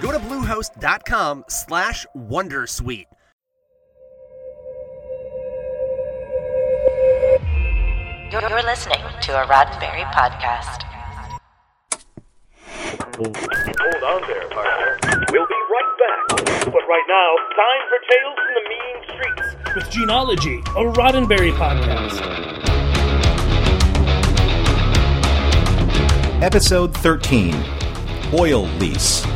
Go to bluehost.com slash wondersuite. You're listening to a Roddenberry podcast. Hold on there, partner. We'll be right back. But right now, time for Tales from the Mean Streets. with Gene-ology, a Roddenberry podcast. Episode 13 Oil Lease.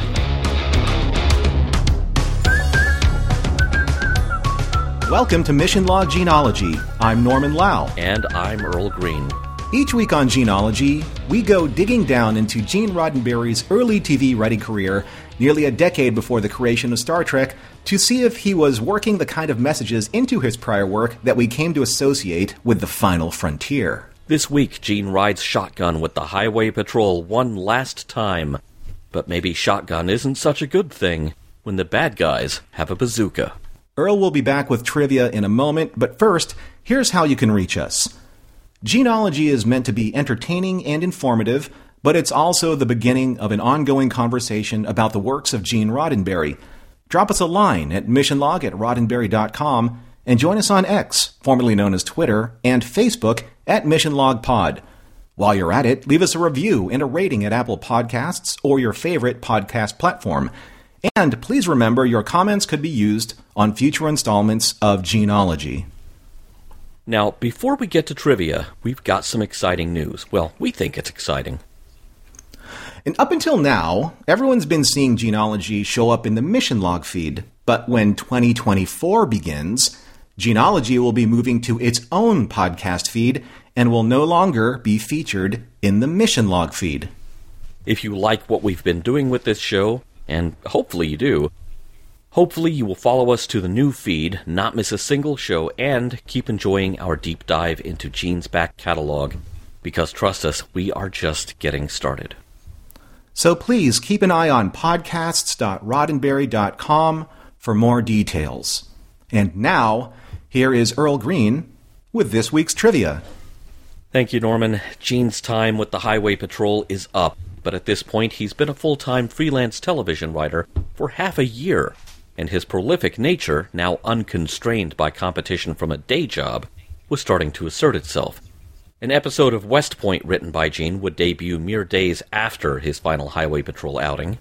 Welcome to Mission Log Gene-ology. I'm Norman Lau. And I'm Earl Green. Each week on Gene-ology, we go digging down into Gene Roddenberry's early TV writing career, nearly a decade before the creation of Star Trek, to see if he was working the kind of messages into his prior work that we came to associate with the final frontier. This week, Gene rides shotgun with the Highway Patrol one last time. But maybe shotgun isn't such a good thing when the bad guys have a bazooka. Earl will be back with trivia in a moment, but first, here's how you can reach us. Gene-ology is meant to be entertaining and informative, but it's also the beginning of an ongoing conversation about the works of Gene Roddenberry. Drop us a line at missionlog at roddenberry.com and join us on X, formerly known as Twitter, and Facebook at missionlogpod. While you're at it, leave us a review and a rating at Apple Podcasts or your favorite podcast platform. And please remember your comments could be used on future installments of Gene-ology. Now, before we get to trivia, we've got some exciting news. Well, we think it's exciting. And up until now, everyone's been seeing Gene-ology show up in the mission log feed. But when 2024 begins, Gene-ology will be moving to its own podcast feed and will no longer be featured in the mission log feed. If you like what we've been doing with this show, and hopefully you do, hopefully you will follow us to the new feed, not miss a single show, and keep enjoying our deep dive into Gene's back catalog. Because trust us, we are just getting started. So please keep an eye on podcasts.roddenberry.com for more details. And now, here is Earl Green with this week's trivia. Thank you, Norman. Gene's time with the Highway Patrol is up, but at this point he's been a full time freelance television writer for half a year, and his prolific nature, now unconstrained by competition from a day job, was starting to assert itself. An episode of West Point written by Gene would debut mere days after his final Highway Patrol outing.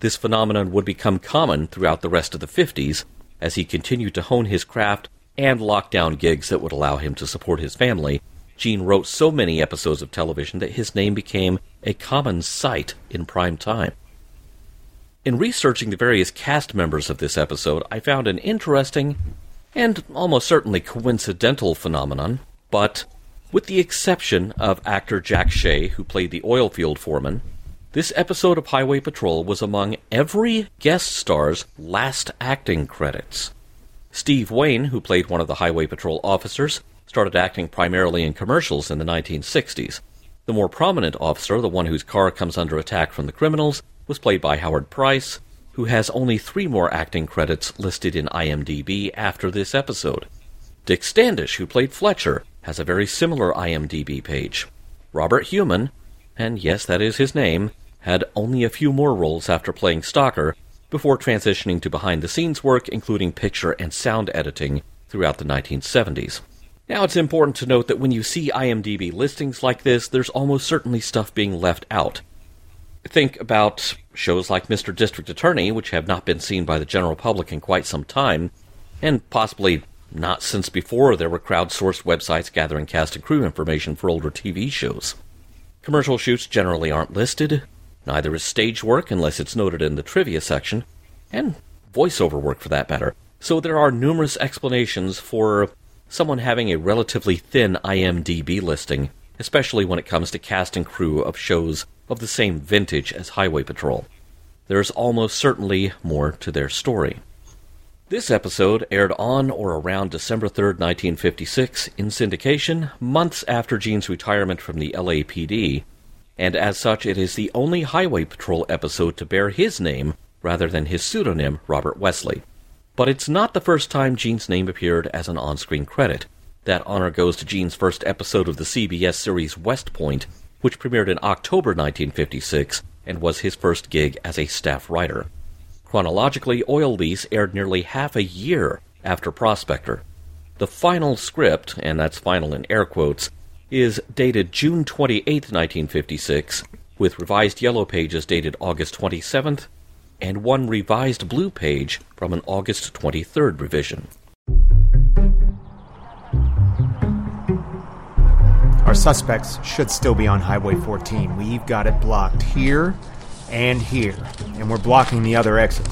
This phenomenon would become common throughout the rest of the 50s as he continued to hone his craft and lock down gigs that would allow him to support his family. Gene wrote so many episodes of television that his name became a common sight in prime time. In researching the various cast members of this episode, I found an interesting and almost certainly coincidental phenomenon, but with the exception of actor Jack Shea, who played the oil field foreman, this episode of Highway Patrol was among every guest star's last acting credits. Steve Wayne, who played one of the Highway Patrol officers, started acting primarily in commercials in the 1960s. The more prominent officer, the one whose car comes under attack from the criminals, was played by Howard Price, who has only three more acting credits listed in IMDb after this episode. Dick Standish, who played Fletcher, has a very similar IMDb page. Robert Human, and yes, that is his name, had only a few more roles after playing Stocker before transitioning to behind the scenes work, including picture and sound editing, throughout the 1970s. Now, it's important to note that when you see IMDb listings like this, there's almost certainly stuff being left out. Think about shows like Mr. District Attorney, which have not been seen by the general public in quite some time, and possibly not since before there were crowdsourced websites gathering cast and crew information for older TV shows. Commercial shoots generally aren't listed, neither is stage work unless it's noted in the trivia section, and voiceover work for that matter. So there are numerous explanations for someone having a relatively thin IMDb listing, especially when it comes to cast and crew of shows of the same vintage as Highway Patrol. there's almost certainly more to their story. This episode aired on or around December 3, 1956, in syndication, months after Gene's retirement from the LAPD, and as such, it is the only Highway Patrol episode to bear his name rather than his pseudonym, Robert Wesley. But it's not the first time Gene's name appeared as an on screen credit. That honor goes to Gene's first episode of the CBS series West Point, which premiered in October 1956 and was his first gig as a staff writer. Chronologically, Oil Lease aired nearly half a year after Prospector. The final script, and that's final in air quotes, is dated June 28, 1956, with revised yellow pages dated August 27th, and one revised blue page from an August 23rd revision. Our suspects should still be on Highway 14. We've got it blocked here and here, and we're blocking the other exit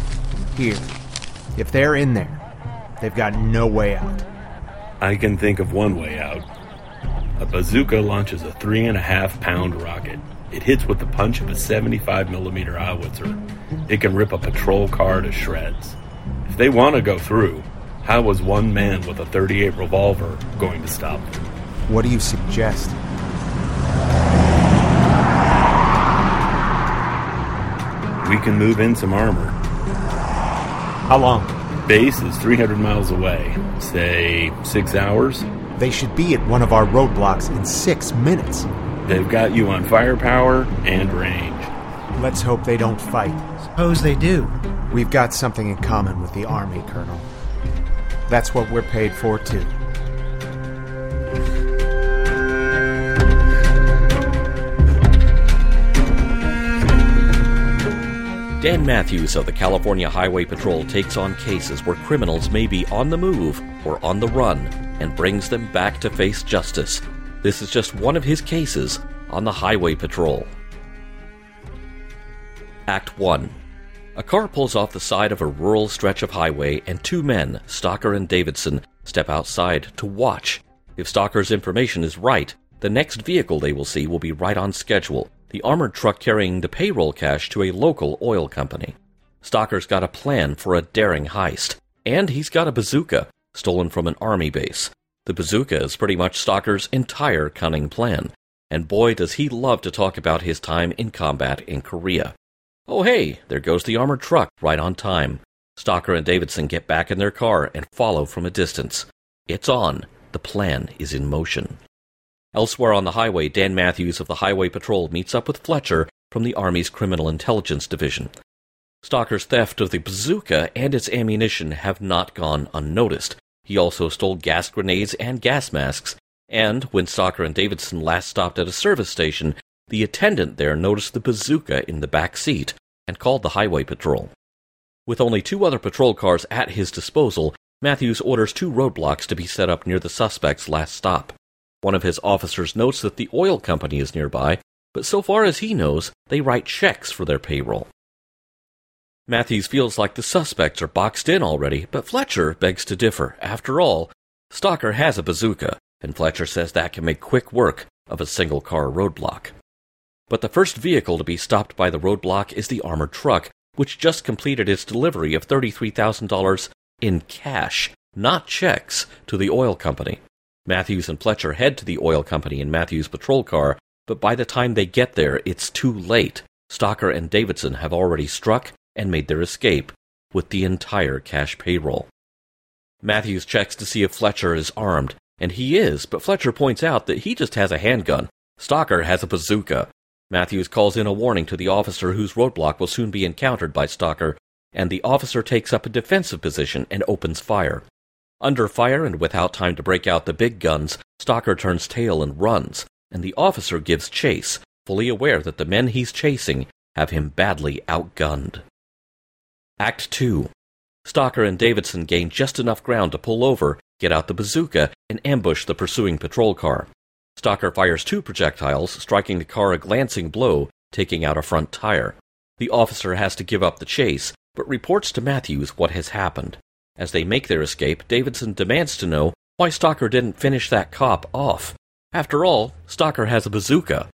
here. If they're in there, they've got no way out. I can think of one way out. A bazooka launches a three and a half pound rocket. It hits with the punch of a 75 millimeter howitzer. It can rip a patrol car to shreds. If they want to go through, how was one man with a 38 revolver going to stop them? What do you suggest? We can move in some armor. How long? Base is 300 miles away. Say, six hours? They should be at one of our roadblocks in six minutes. They've got you on firepower and range. Let's hope they don't fight. Suppose they do. We've got something in common with the Army, Colonel. That's what we're paid for, too. Dan Matthews of the California Highway Patrol takes on cases where criminals may be on the move or on the run and brings them back to face justice. This is just one of his cases on the Highway Patrol. Act 1 A car pulls off the side of a rural stretch of highway, and two men, Stocker and Davidson, step outside to watch. If Stocker's information is right, the next vehicle they will see will be right on schedule the armored truck carrying the payroll cash to a local oil company. Stocker's got a plan for a daring heist, and he's got a bazooka stolen from an army base. The bazooka is pretty much Stocker's entire cunning plan, and boy does he love to talk about his time in combat in Korea. Oh hey, there goes the armored truck right on time. Stocker and Davidson get back in their car and follow from a distance. It's on. The plan is in motion. Elsewhere on the highway, Dan Matthews of the Highway Patrol meets up with Fletcher from the Army's Criminal Intelligence Division. Stocker's theft of the bazooka and its ammunition have not gone unnoticed. He also stole gas grenades and gas masks, and when Stocker and Davidson last stopped at a service station, the attendant there noticed the bazooka in the back seat and called the Highway Patrol. With only two other patrol cars at his disposal, Matthews orders two roadblocks to be set up near the suspect's last stop. One of his officers notes that the oil company is nearby, but so far as he knows, they write checks for their payroll. Matthews feels like the suspects are boxed in already, but Fletcher begs to differ. After all, Stocker has a bazooka, and Fletcher says that can make quick work of a single car roadblock. But the first vehicle to be stopped by the roadblock is the armored truck, which just completed its delivery of $33,000 in cash, not checks, to the oil company. Matthews and Fletcher head to the oil company in Matthews' patrol car, but by the time they get there, it's too late. Stocker and Davidson have already struck and made their escape with the entire cash payroll. Matthews checks to see if Fletcher is armed, and he is, but Fletcher points out that he just has a handgun. Stocker has a bazooka. Matthews calls in a warning to the officer whose roadblock will soon be encountered by Stocker, and the officer takes up a defensive position and opens fire. Under fire and without time to break out the big guns, Stocker turns tail and runs, and the officer gives chase, fully aware that the men he's chasing have him badly outgunned. Act 2 Stocker and Davidson gain just enough ground to pull over, get out the bazooka, and ambush the pursuing patrol car. Stocker fires two projectiles, striking the car a glancing blow, taking out a front tire. The officer has to give up the chase, but reports to Matthews what has happened. As they make their escape, Davidson demands to know why Stocker didn't finish that cop off. After all, Stocker has a bazooka.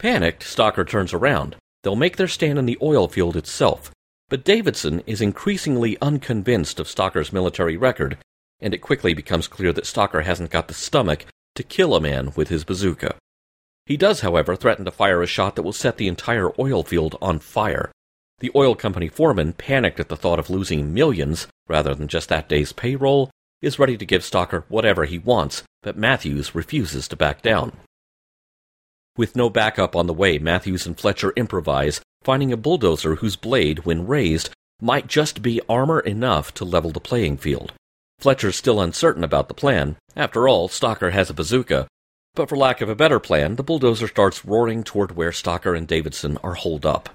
Panicked, Stocker turns around. They'll make their stand in the oil field itself, But Davidson is increasingly unconvinced of Stocker's military record, and it quickly becomes clear that Stocker hasn't got the stomach to kill a man with his bazooka. He does, however, threaten to fire a shot that will set the entire oil field on fire. The oil company foreman, panicked at the thought of losing millions rather than just that day's payroll, is ready to give Stocker whatever he wants, but Matthews refuses to back down. With no backup on the way, Matthews and Fletcher improvise, finding a bulldozer whose blade, when raised, might just be armor enough to level the playing field. Fletcher's still uncertain about the plan. After all, Stocker has a bazooka. But for lack of a better plan, the bulldozer starts roaring toward where Stocker and Davidson are holed up.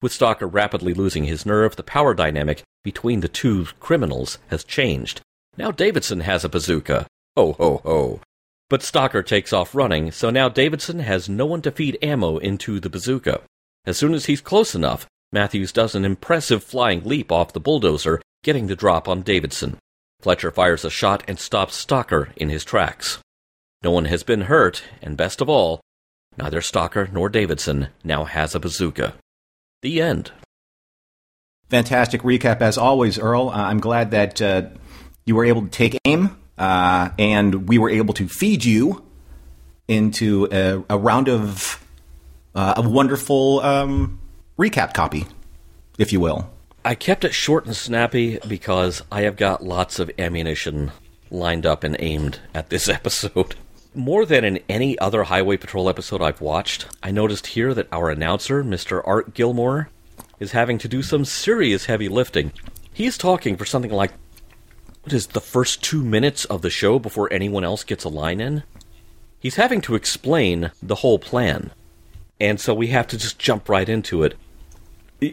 With Stocker rapidly losing his nerve, the power dynamic between the two criminals has changed. Now Davidson has a bazooka. Ho ho ho. But Stocker takes off running, so now Davidson has no one to feed ammo into the bazooka. As soon as he's close enough, Matthews does an impressive flying leap off the bulldozer, getting the drop on Davidson. Fletcher fires a shot and stops Stocker in his tracks. No one has been hurt, and best of all, neither Stocker nor Davidson now has a bazooka. The end. Fantastic recap as always, Earl. Uh, I'm glad that uh, you were able to take aim uh, and we were able to feed you into a, a round of uh, a wonderful um, recap copy, if you will. I kept it short and snappy because I have got lots of ammunition lined up and aimed at this episode. More than in any other Highway Patrol episode I've watched, I noticed here that our announcer, Mr. Art Gilmore, is having to do some serious heavy lifting. He's talking for something like, what is the first two minutes of the show before anyone else gets a line in? He's having to explain the whole plan. And so we have to just jump right into it.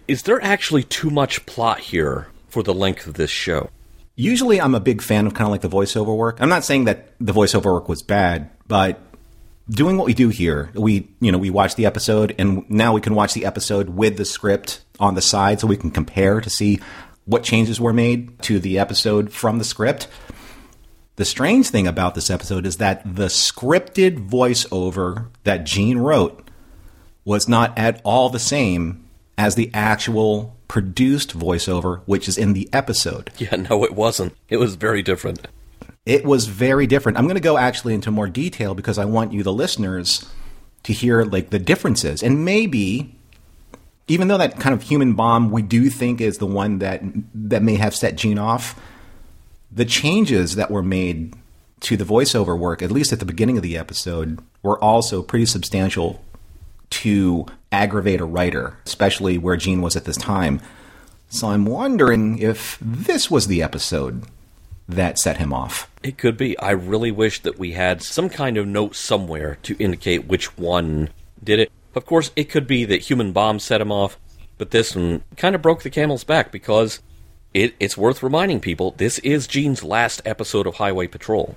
Is there actually too much plot here for the length of this show? Usually, I'm a big fan of kind of like the voiceover work. I'm not saying that the voiceover work was bad, but doing what we do here, we you know we watch the episode, and now we can watch the episode with the script on the side, so we can compare to see what changes were made to the episode from the script. The strange thing about this episode is that the scripted voiceover that Gene wrote was not at all the same as the actual produced voiceover, which is in the episode. Yeah, no, it wasn't. It was very different. It was very different. I'm going to go actually into more detail because I want you, the listeners, to hear like the differences. And maybe, even though that kind of human bomb we do think is the one that that may have set Gene off, the changes that were made to the voiceover work, at least at the beginning of the episode, were also pretty substantial to aggravate a writer, especially where Gene was at this time. So I'm wondering if this was the episode that set him off. It could be. I really wish that we had some kind of note somewhere to indicate which one did it. Of course, it could be that Human Bomb set him off, but this one kind of broke the camel's back because it, it's worth reminding people this is Gene's last episode of Highway Patrol.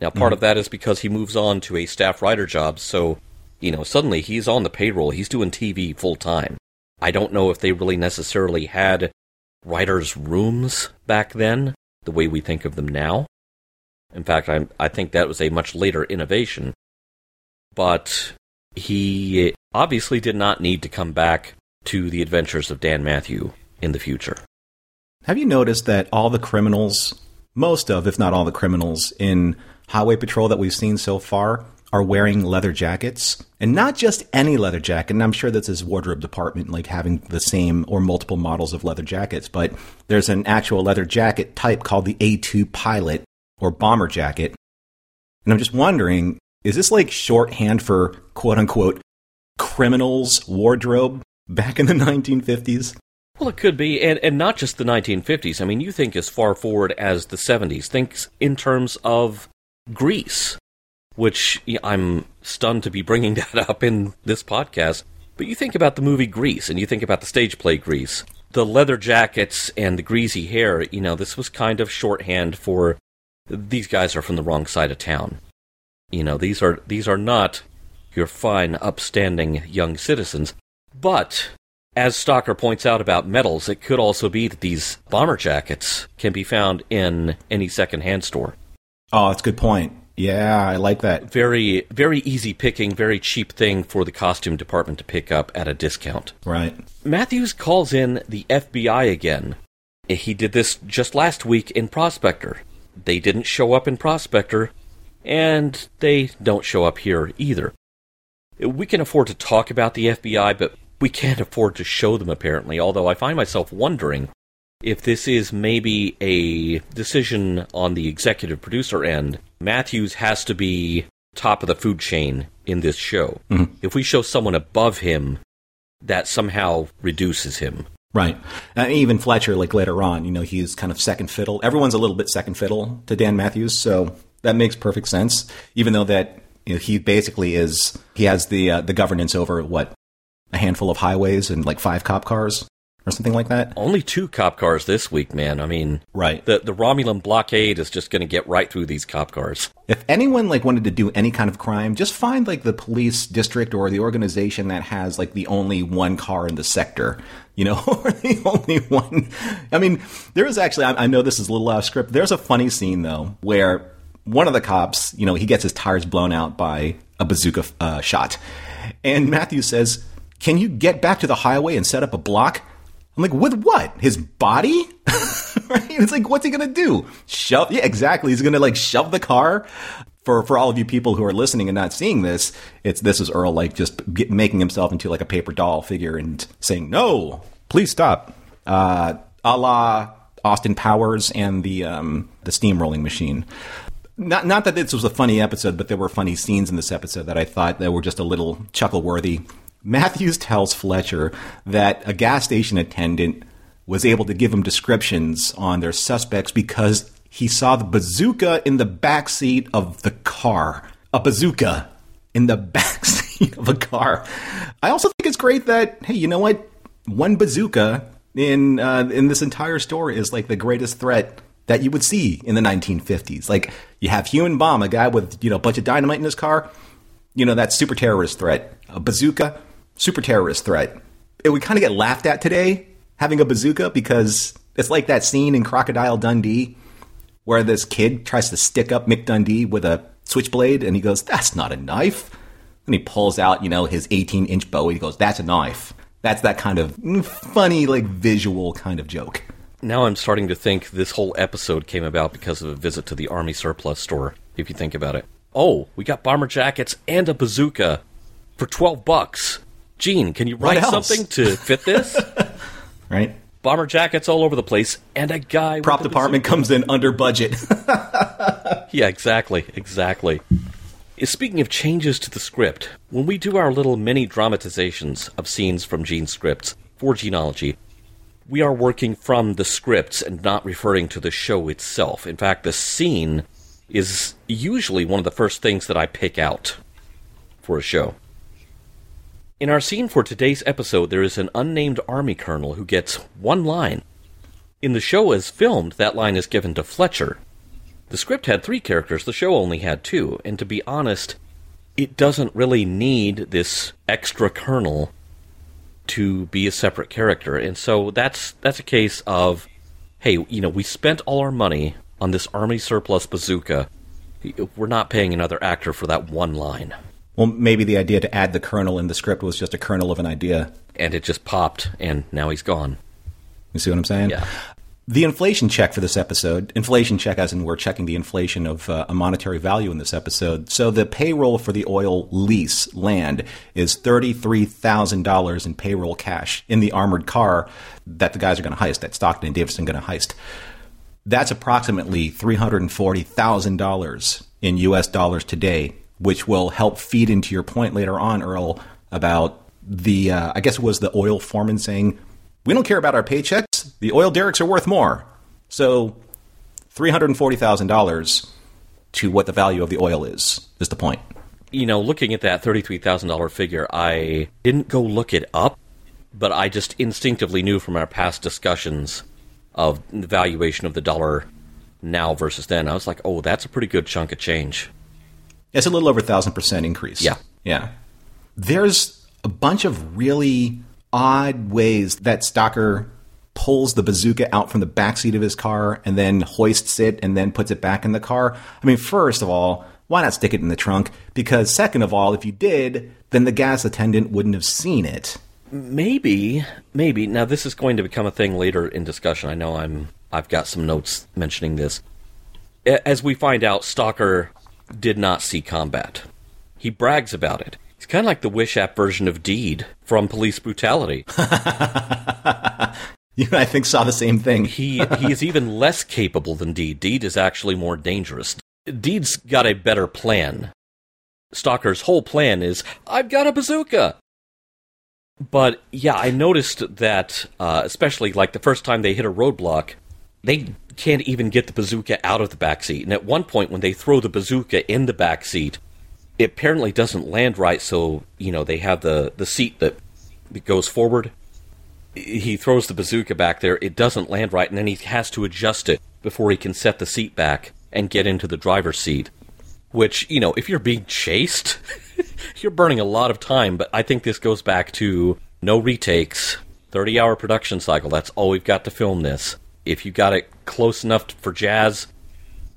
Now, part mm. of that is because he moves on to a staff writer job, so you know, suddenly he's on the payroll, he's doing TV full time. I don't know if they really necessarily had writers' rooms back then, the way we think of them now. In fact, I, I think that was a much later innovation. But he obviously did not need to come back to the adventures of Dan Matthew in the future. Have you noticed that all the criminals, most of, if not all the criminals in Highway Patrol that we've seen so far, are wearing leather jackets, and not just any leather jacket. And I'm sure that's his wardrobe department, like having the same or multiple models of leather jackets. But there's an actual leather jacket type called the A2 Pilot or bomber jacket. And I'm just wondering, is this like shorthand for quote unquote criminals wardrobe back in the 1950s? Well, it could be, and, and not just the 1950s. I mean, you think as far forward as the 70s. Think in terms of Grease which I'm stunned to be bringing that up in this podcast. But you think about the movie Grease and you think about the stage play Grease. The leather jackets and the greasy hair, you know, this was kind of shorthand for these guys are from the wrong side of town. You know, these are these are not your fine, upstanding young citizens. But as Stocker points out about medals, it could also be that these bomber jackets can be found in any second-hand store. Oh, that's a good point Yeah, I like that. Very, very easy picking, very cheap thing for the costume department to pick up at a discount. Right. Matthews calls in the FBI again. He did this just last week in Prospector. They didn't show up in Prospector, and they don't show up here either. We can afford to talk about the FBI, but we can't afford to show them apparently, although I find myself wondering if this is maybe a decision on the executive producer end. Matthews has to be top of the food chain in this show. If we show someone above him, that somehow reduces him. Right. And even Fletcher, like later on, you know, he's kind of second fiddle. Everyone's a little bit second fiddle to Dan Matthews, so that makes perfect sense. Even though that you know, he basically is, he has the uh, the governance over what a handful of highways and like five cop cars or something like that. Only two cop cars this week, man. I mean, Right. the the Romulan blockade is just going to get right through these cop cars. If anyone like wanted to do any kind of crime, just find like the police district or the organization that has like the only one car in the sector, you know, or the only one. I mean, there is actually, I, I know this is a little off script. There's a funny scene though where one of the cops, you know, he gets his tires blown out by a bazooka uh, shot, and Matthew says, "Can you get back to the highway and set up a block?" I'm like, with what? His body? right? It's like, what's he gonna do? Shove? Yeah, exactly. He's gonna like shove the car. For for all of you people who are listening and not seeing this, it's this is Earl like just get, making himself into like a paper doll figure and saying, "No, please stop." Uh, a la Austin Powers and the um, the steamrolling machine. Not not that this was a funny episode, but there were funny scenes in this episode that I thought that were just a little chuckle worthy. Matthews tells Fletcher that a gas station attendant was able to give him descriptions on their suspects because he saw the bazooka in the back seat of the car. A bazooka in the back seat of a car. I also think it's great that hey, you know what? One bazooka in uh, in this entire story is like the greatest threat that you would see in the 1950s. Like you have human bomb, a guy with you know a bunch of dynamite in his car. You know that super terrorist threat. A bazooka, super terrorist threat. It would kind of get laughed at today having a bazooka because it's like that scene in Crocodile Dundee where this kid tries to stick up Mick Dundee with a switchblade and he goes, "That's not a knife." And he pulls out, you know, his 18 inch bow. He goes, "That's a knife." That's that kind of funny, like visual kind of joke. Now I'm starting to think this whole episode came about because of a visit to the Army surplus store, if you think about it. Oh, we got bomber jackets and a bazooka for 12 bucks. Gene, can you write something to fit this? Right? bomber jackets all over the place and a guy Prop with a department comes in under budget. Yeah, exactly, exactly. Speaking of changes to the script, when we do our little mini dramatizations of scenes from Gene's scripts for Gene-ology, we are working from the scripts and not referring to the show itself. In fact, the scene is usually one of the first things that I pick out for a show. In our scene for today's episode, there is an unnamed army colonel who gets one line. In the show as filmed, that line is given to Fletcher. The script had three characters, the show only had two, and to be honest, it doesn't really need this extra colonel to be a separate character. And so that's that's a case of hey, you know, we spent all our money on this army surplus bazooka. We're not paying another actor for that one line. Well, maybe the idea to add the colonel in the script was just a kernel of an idea. And it just popped and now he's gone. You see what I'm saying? Yeah. The inflation check for this episode, inflation check as in we're checking the inflation of uh, a monetary value in this episode. So the payroll for the oil lease land is $33,000 in payroll cash in the armored car that the guys are going to heist, that Stockton and Davidson going to heist. That's approximately $340,000 in US dollars today, which will help feed into your point later on, Earl, about the, uh, I guess it was the oil foreman saying, we don't care about our paychecks. The oil derricks are worth more. So, $340,000 to what the value of the oil is, is the point. you know, looking at that $33,000 figure, I didn't go look it up, but I just instinctively knew from our past discussions of the valuation of the dollar now versus then. I was like, oh, that's a pretty good chunk of change. It's a little over a thousand percent increase. Yeah. Yeah. There's a bunch of really odd ways that Stocker pulls the bazooka out from the backseat of his car and then hoists it and then puts it back in the car. I mean, first of all, why why not stick it in the trunk? Because, second of all, if you did, then the gas attendant wouldn't have seen it. Maybe, maybe. Now this is going to become a thing later in discussion. I know I'm. I've got some notes mentioning this. As we find out, Stocker did not see combat. He brags about it. He's kind of like the Wish app version of Deed from Police Brutality. You, I think, saw the same thing. he he is even less capable than Deed. Deed is actually more dangerous. Deed's got a better plan. Stocker's whole plan is, I've got a bazooka. But yeah, I noticed that, uh, especially like the first time they hit a roadblock, they can't even get the bazooka out of the backseat. And at one point, when they throw the bazooka in the backseat, it apparently doesn't land right. So you know they have the the seat that goes forward he throws the bazooka back there. It doesn't land right, and then he has to adjust it before he can set the seat back and get into the driver's seat. Which, you know, if you're being chased, you're burning a lot of time, but I think this goes back to no retakes, 30 hour production cycle. That's all we've got to film this. If you got it close enough for jazz,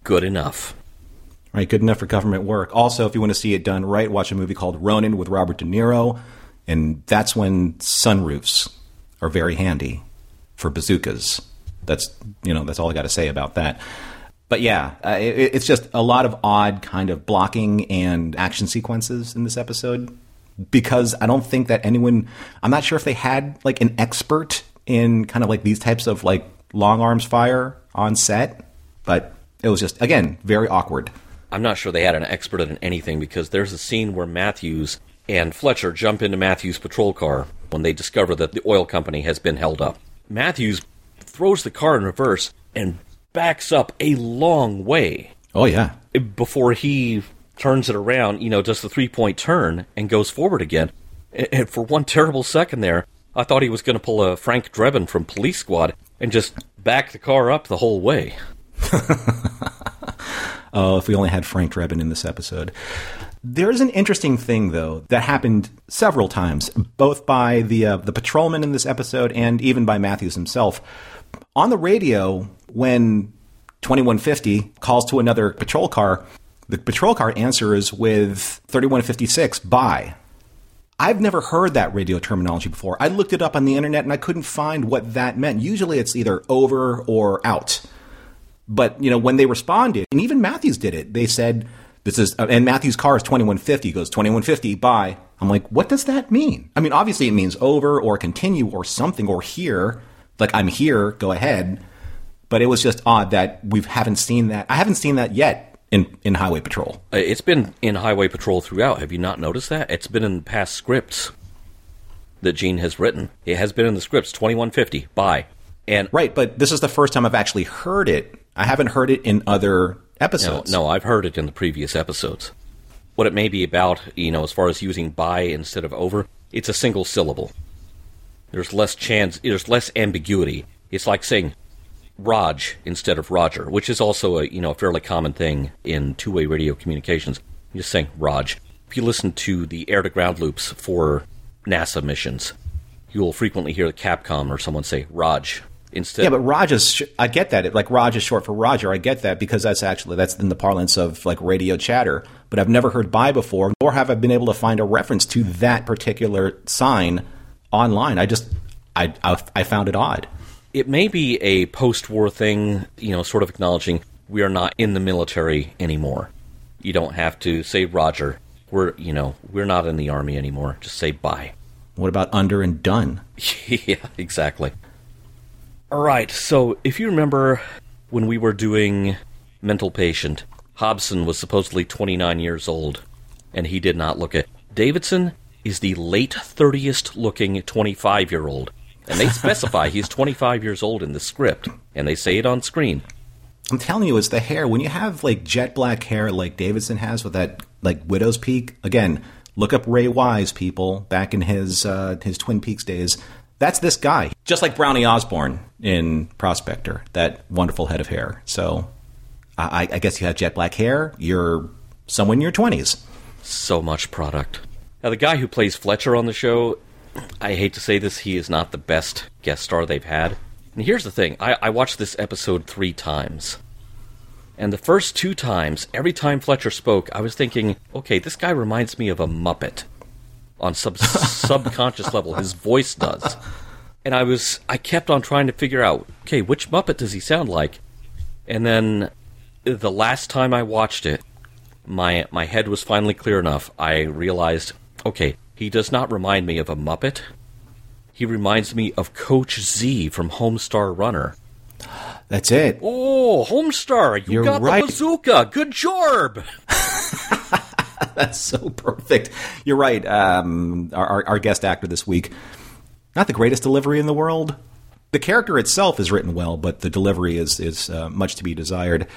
good enough. Right, good enough for government work. Also, if you want to see it done right, watch a movie called Ronin with Robert De Niro, and that's when sunroofs are very handy for bazookas. That's you know that's all I got to say about that. But yeah, uh, it, it's just a lot of odd kind of blocking and action sequences in this episode because I don't think that anyone. I'm not sure if they had like an expert in kind of like these types of like long arms fire on set, but it was just again very awkward. I'm not sure they had an expert in anything because there's a scene where Matthews and Fletcher jump into Matthews' patrol car when they discover that the oil company has been held up. Matthews throws the car in reverse and backs up a long way Oh yeah, before he turns it around, you know, does the three point turn and goes forward again. And for one terrible second there, I thought he was going to pull a Frank Drebin from Police Squad and just back the car up the whole way. Oh, if we only had Frank Drebin in this episode. There's an interesting thing, though, that happened several times, both by the uh, the patrolman in this episode and even by Matthews himself. On the radio, when 2150 calls to another patrol car, the patrol car answers with 3156 by. I've never heard that radio terminology before. I looked it up on the internet and I couldn't find what that meant. Usually it's either over or out. But you know, when they responded, and even Matthews did it, they said, "This is," uh, and Matthews' car is twenty one fifty. Goes twenty one fifty. Bye. I'm like, what does that mean? I mean, obviously it means over or continue or something or here. Like I'm here. Go ahead. But it was just odd that we haven't seen that. I haven't seen that yet in in Highway Patrol. Uh, It's been in Highway Patrol throughout. Have you not noticed that? It's been in past scripts that Gene has written. It has been in the scripts 2150. Bye. And Right, but this is the first time I've actually heard it. I haven't heard it in other No, episodes. no, I've heard it in the previous episodes. What it may be about, you know, as far as using by instead of over, it's a single syllable. There's less chance, there's less ambiguity. It's like saying Raj instead of Roger, which is also a, you know, a fairly common thing in two-way radio communications. You're just saying Raj. If you listen to the air-to-ground loops for NASA missions, you will frequently hear the Capcom or someone say Raj instead. Yeah, but Raj is. Sh- I get that. It, like Raj is short for Roger. I get that because that's actually that's in the parlance of like radio chatter. But I've never heard "by" before, nor have I been able to find a reference to that particular sign online. I just I I, I found it odd. It may be a post-war thing, you know, sort of acknowledging we are not in the military anymore. You don't have to say Roger. We're, you know, we're not in the army anymore. Just say bye. What about under and done? yeah, exactly. All right. So, if you remember when we were doing Mental Patient, Hobson was supposedly 29 years old, and he did not look it. Davidson is the late 30th looking 25 year old. And they specify he's 25 years old in the script, and they say it on screen. I'm telling you, it's the hair. When you have like jet black hair like Davidson has with that like widow's peak, again, look up Ray Wise, people, back in his uh, his Twin Peaks days. That's this guy, just like Brownie Osborne in Prospector, that wonderful head of hair. So, I, I guess you have jet black hair. You're someone in your twenties. so much product. Now, the guy who plays Fletcher on the show, I hate to say this, he is not the best guest star they've had. And here's the thing I, I watched this episode three times. And the first two times, every time Fletcher spoke, I was thinking, okay, this guy reminds me of a Muppet on sub- subconscious level. His voice does. And I was, I kept on trying to figure out, okay, which Muppet does he sound like? And then the last time I watched it, my my head was finally clear enough. I realized, okay, he does not remind me of a Muppet. He reminds me of Coach Z from Homestar Runner. That's it. Oh, Homestar, you You're got right. the bazooka. Good job. That's so perfect. You're right. Um, our, our, our guest actor this week, not the greatest delivery in the world. The character itself is written well, but the delivery is is uh, much to be desired.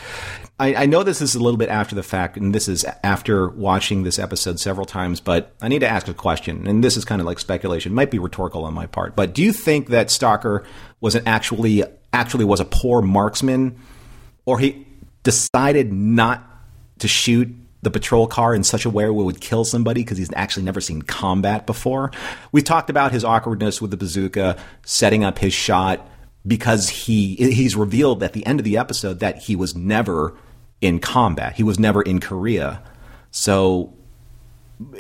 I, I know this is a little bit after the fact, and this is after watching this episode several times. But I need to ask a question, and this is kind of like speculation, might be rhetorical on my part. But do you think that Stocker was an actually actually was a poor marksman, or he decided not to shoot the patrol car in such a way where it would kill somebody because he's actually never seen combat before. We talked about his awkwardness with the bazooka, setting up his shot because he he's revealed at the end of the episode that he was never in combat. He was never in Korea. So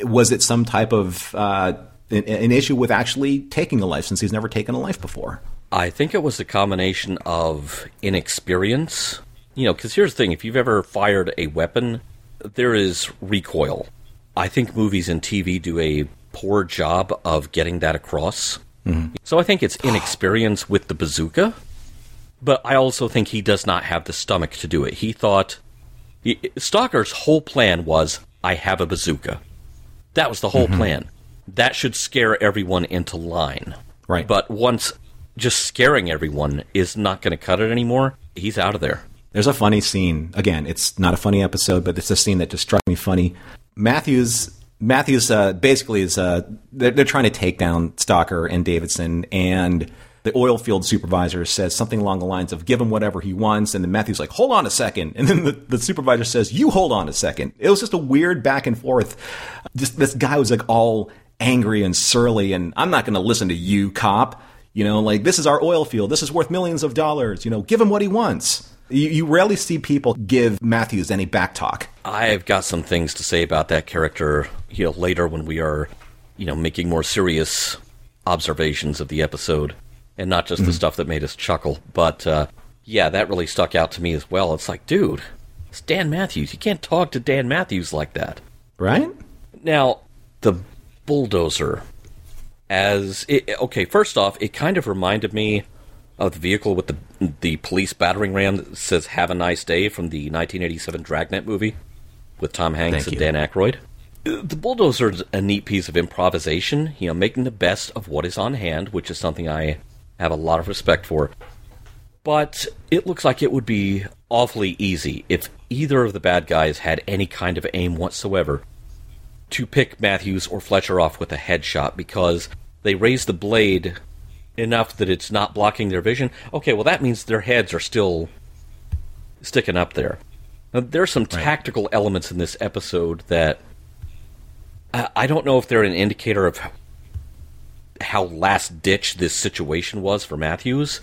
was it some type of uh, an, an issue with actually taking a life since he's never taken a life before? I think it was a combination of inexperience. You know, because here's the thing if you've ever fired a weapon, there is recoil. I think movies and TV do a poor job of getting that across. Mm-hmm. So I think it's inexperience with the bazooka, but I also think he does not have the stomach to do it. He thought. Stocker's whole plan was I have a bazooka. That was the whole mm-hmm. plan. That should scare everyone into line. Right. But once just scaring everyone is not going to cut it anymore, he's out of there. There's a funny scene. Again, it's not a funny episode, but it's a scene that just struck me funny. Matthews Matthews uh, basically is uh, they're, they're trying to take down Stocker and Davidson, and the oil field supervisor says something along the lines of "Give him whatever he wants," and then Matthews like, "Hold on a second. and then the, the supervisor says, "You hold on a second. It was just a weird back and forth. Just this guy was like all angry and surly, and I'm not going to listen to you, cop. You know, like this is our oil field. This is worth millions of dollars. You know, give him what he wants. You, you rarely see people give Matthews any back talk. I've got some things to say about that character, you know, later when we are, you know, making more serious observations of the episode and not just the stuff that made us chuckle. But uh, yeah, that really stuck out to me as well. It's like, dude, it's Dan Matthews. You can't talk to Dan Matthews like that. Right? Now, the bulldozer, as it, okay, first off, it kind of reminded me of the vehicle with the the police battering ram that says "Have a nice day" from the 1987 Dragnet movie with Tom Hanks Thank and you. Dan Aykroyd. The bulldozer is a neat piece of improvisation. You know, making the best of what is on hand, which is something I have a lot of respect for. But it looks like it would be awfully easy if either of the bad guys had any kind of aim whatsoever to pick Matthews or Fletcher off with a headshot because they raise the blade enough that it's not blocking their vision. Okay, well that means their heads are still sticking up there. Now, there are some tactical elements in this episode that I, I don't know if they're an indicator of how last ditch this situation was for Matthews,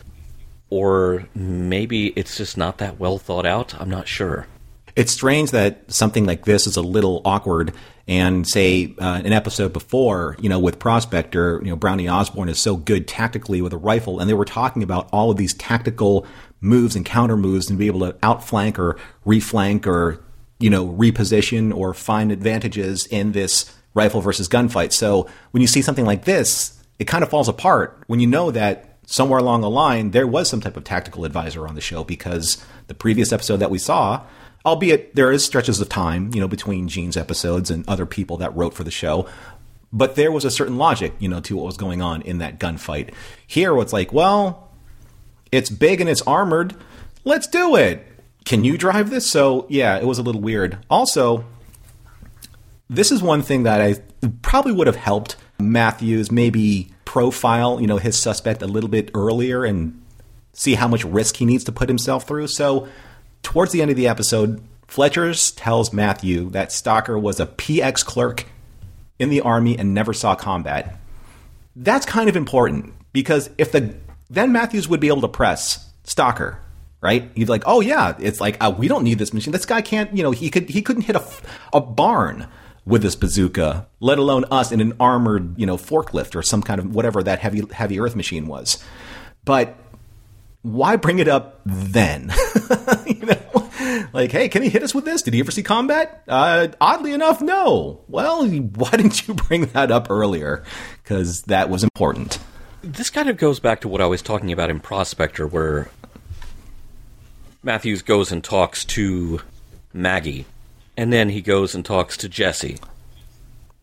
or maybe it's just not that well thought out. I'm not sure. It's strange that something like this is a little awkward. And say uh, an episode before, you know, with Prospector, you know, Brownie Osborne is so good tactically with a rifle, and they were talking about all of these tactical moves and counter moves and be able to outflank or reflank or you know reposition or find advantages in this rifle versus gunfight. So when you see something like this, it kind of falls apart when you know that somewhere along the line there was some type of tactical advisor on the show because the previous episode that we saw albeit there is stretches of time you know between gene's episodes and other people that wrote for the show but there was a certain logic you know to what was going on in that gunfight. Here it's like well it's big and it's armored. Let's do it. Can you drive this? So yeah it was a little weird. Also this is one thing that I probably would have helped Matthews maybe profile, you know, his suspect a little bit earlier and see how much risk he needs to put himself through. So, towards the end of the episode, Fletcher's tells Matthew that Stocker was a PX clerk in the army and never saw combat. That's kind of important because if the then Matthews would be able to press Stocker. right? He's like, oh yeah, it's like uh, we don't need this machine. This guy can't, you know, he could he couldn't hit a, a barn with this bazooka, let alone us in an armored, you know, forklift or some kind of whatever that heavy heavy earth machine was. But why bring it up then? you know, like, hey, can he hit us with this? Did he ever see combat? Uh, oddly enough, no. Well, why didn't you bring that up earlier? Because that was important. This kind of goes back to what I was talking about in Prospector, where Matthews goes and talks to Maggie, and then he goes and talks to Jesse,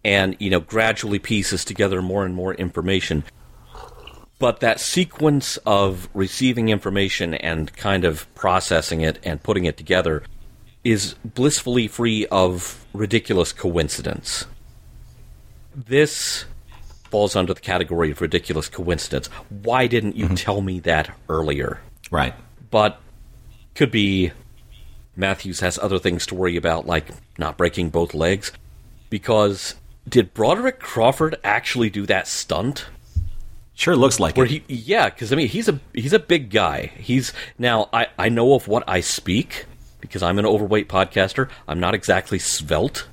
and, you know, gradually pieces together more and more information. But that sequence of receiving information and kind of processing it and putting it together is blissfully free of ridiculous coincidence. This falls under the category of ridiculous coincidence. Why didn't you mm-hmm. tell me that earlier? Right. But could be Mathews has other things to worry about, like not breaking both legs. Because did Broderick Crawford actually do that stunt? Sure looks like Where it. he, yeah, because I mean he's a he's a big guy. He's now I I know of what I speak because I'm an overweight podcaster. I'm not exactly svelte,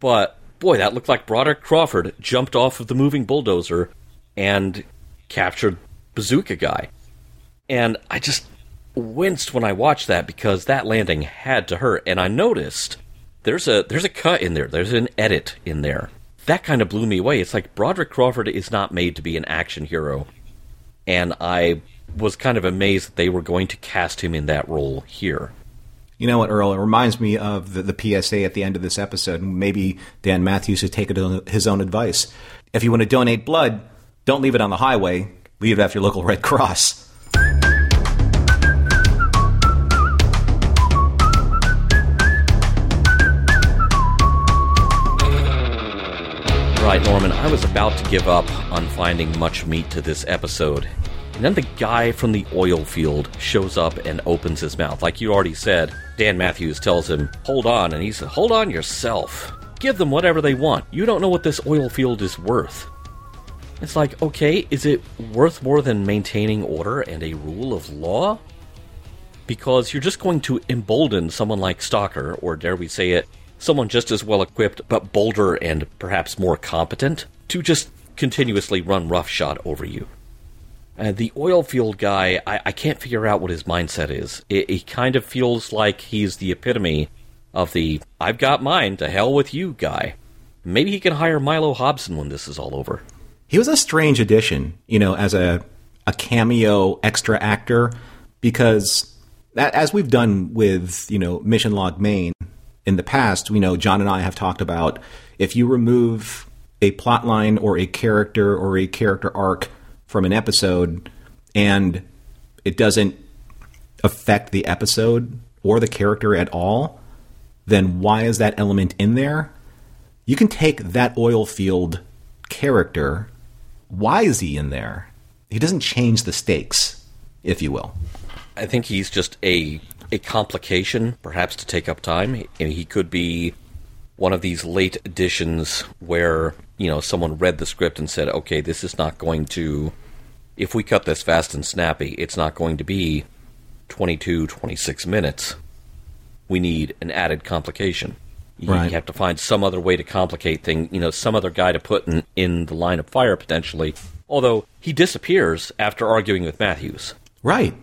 but boy, that looked like Broderick Crawford jumped off of the moving bulldozer and captured Bazooka Guy, and I just winced when I watched that because that landing had to hurt, and I noticed there's a there's a cut in there, there's an edit in there. That kind of blew me away. It's like Broderick Crawford is not made to be an action hero, and I was kind of amazed that they were going to cast him in that role here. You know what, Earl? It reminds me of the, the PSA at the end of this episode. Maybe Dan Mathews should take it on his own advice. If you want to donate blood, don't leave it on the highway. Leave it at your local Red Cross. Right, Norman, I was about to give up on finding much meat to this episode. And then the guy from the oil field shows up and opens his mouth. Like you already said, Dan Mathews tells him, Hold on. And he says, Hold on yourself. Give them whatever they want. You don't know what this oil field is worth. It's like, okay, is it worth more than maintaining order and a rule of law? Because you're just going to embolden someone like Stocker, or dare we say it, someone just as well equipped but bolder and perhaps more competent, to just continuously run roughshod over you. Uh, the oil field guy, I, I can't figure out what his mindset is. It, it kind of feels like he's the epitome of the I've got mine, to hell with you guy. Maybe he can hire Milo Hobson when this is all over. He was a strange addition, you know, as a a cameo extra actor, because as we've done with you know Mission Log Main in the past, we know John and I have talked about if you remove a plot line or a character or a character arc from an episode and it doesn't affect the episode or the character at all, then why is that element in there? You can take that oil field character. Why is he in there? He doesn't change the stakes, if you will. I think he's just a a complication, perhaps to take up time. And he could be one of these late additions where you know someone read the script and said, "Okay, this is not going to. If we cut this fast and snappy, it's not going to be 22, 26 minutes. We need an added complication." You Right. have to find some other way to complicate things, you know, some other guy to put in, in the line of fire potentially. Although he disappears after arguing with Mathews. Right.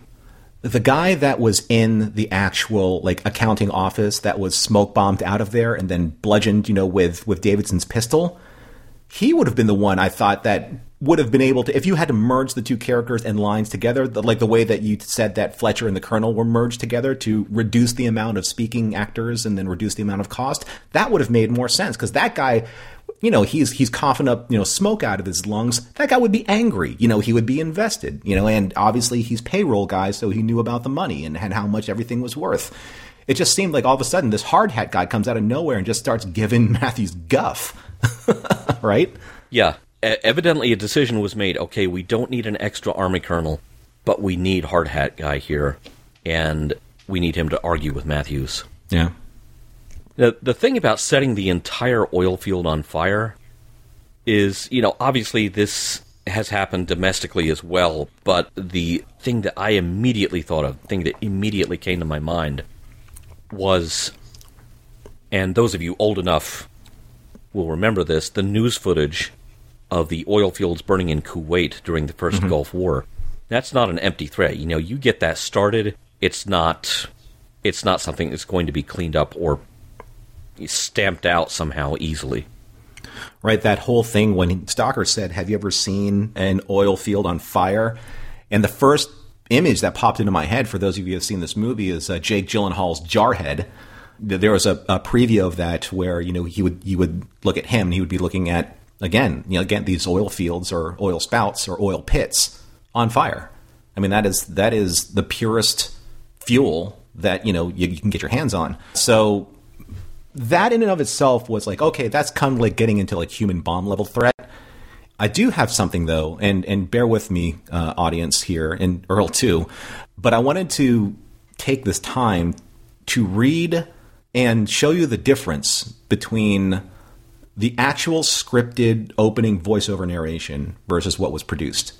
The guy that was in the actual like accounting office that was smoke bombed out of there and then bludgeoned, you know, with with Davidson's pistol, he would have been the one I thought that would have been able to if you had to merge the two characters and lines together, the, like the way that you said that Fletcher and the Colonel were merged together to reduce the amount of speaking actors and then reduce the amount of cost, that would have made more sense because that guy you know, he's he's coughing up, you know, smoke out of his lungs. That guy would be angry. You know, he would be invested. You know, and obviously he's payroll guy, so he knew about the money and, and how much everything was worth. It just seemed like all of a sudden this hard hat guy comes out of nowhere and just starts giving Mathews guff. right? Yeah, e- evidently a decision was made. Okay, we don't need an extra army colonel, but we need hard hat guy here, and we need him to argue with Mathews. Yeah. The the thing about setting the entire oil field on fire is, you know, obviously this has happened domestically as well, but the thing that I immediately thought of, thing that immediately came to my mind was, and those of you old enough will remember this, the news footage of the oil fields burning in Kuwait during the 1st mm-hmm. Gulf War. That's not an empty threat. You know, you get that started, it's not it's not something that's going to be cleaned up or stamped out somehow easily. right? That whole thing when Stocker said, "Have you ever seen an oil field on fire?" And the first image that popped into my head for those of you who have seen this movie is uh, Jake Gyllenhaal's Jarhead. Th- There was a, a preview of that where you know he would you would look at him and he would be looking at again you know again these oil fields or oil spouts or oil pits on fire. I mean that is that is the purest fuel that you know you, you can get your hands on. So that in and of itself was like okay that's kind of like getting into like human bomb level threat i do have something though and and bear with me uh, audience here and earl too but i wanted to take this time to read and show you the difference between the actual scripted opening voiceover narration versus what was produced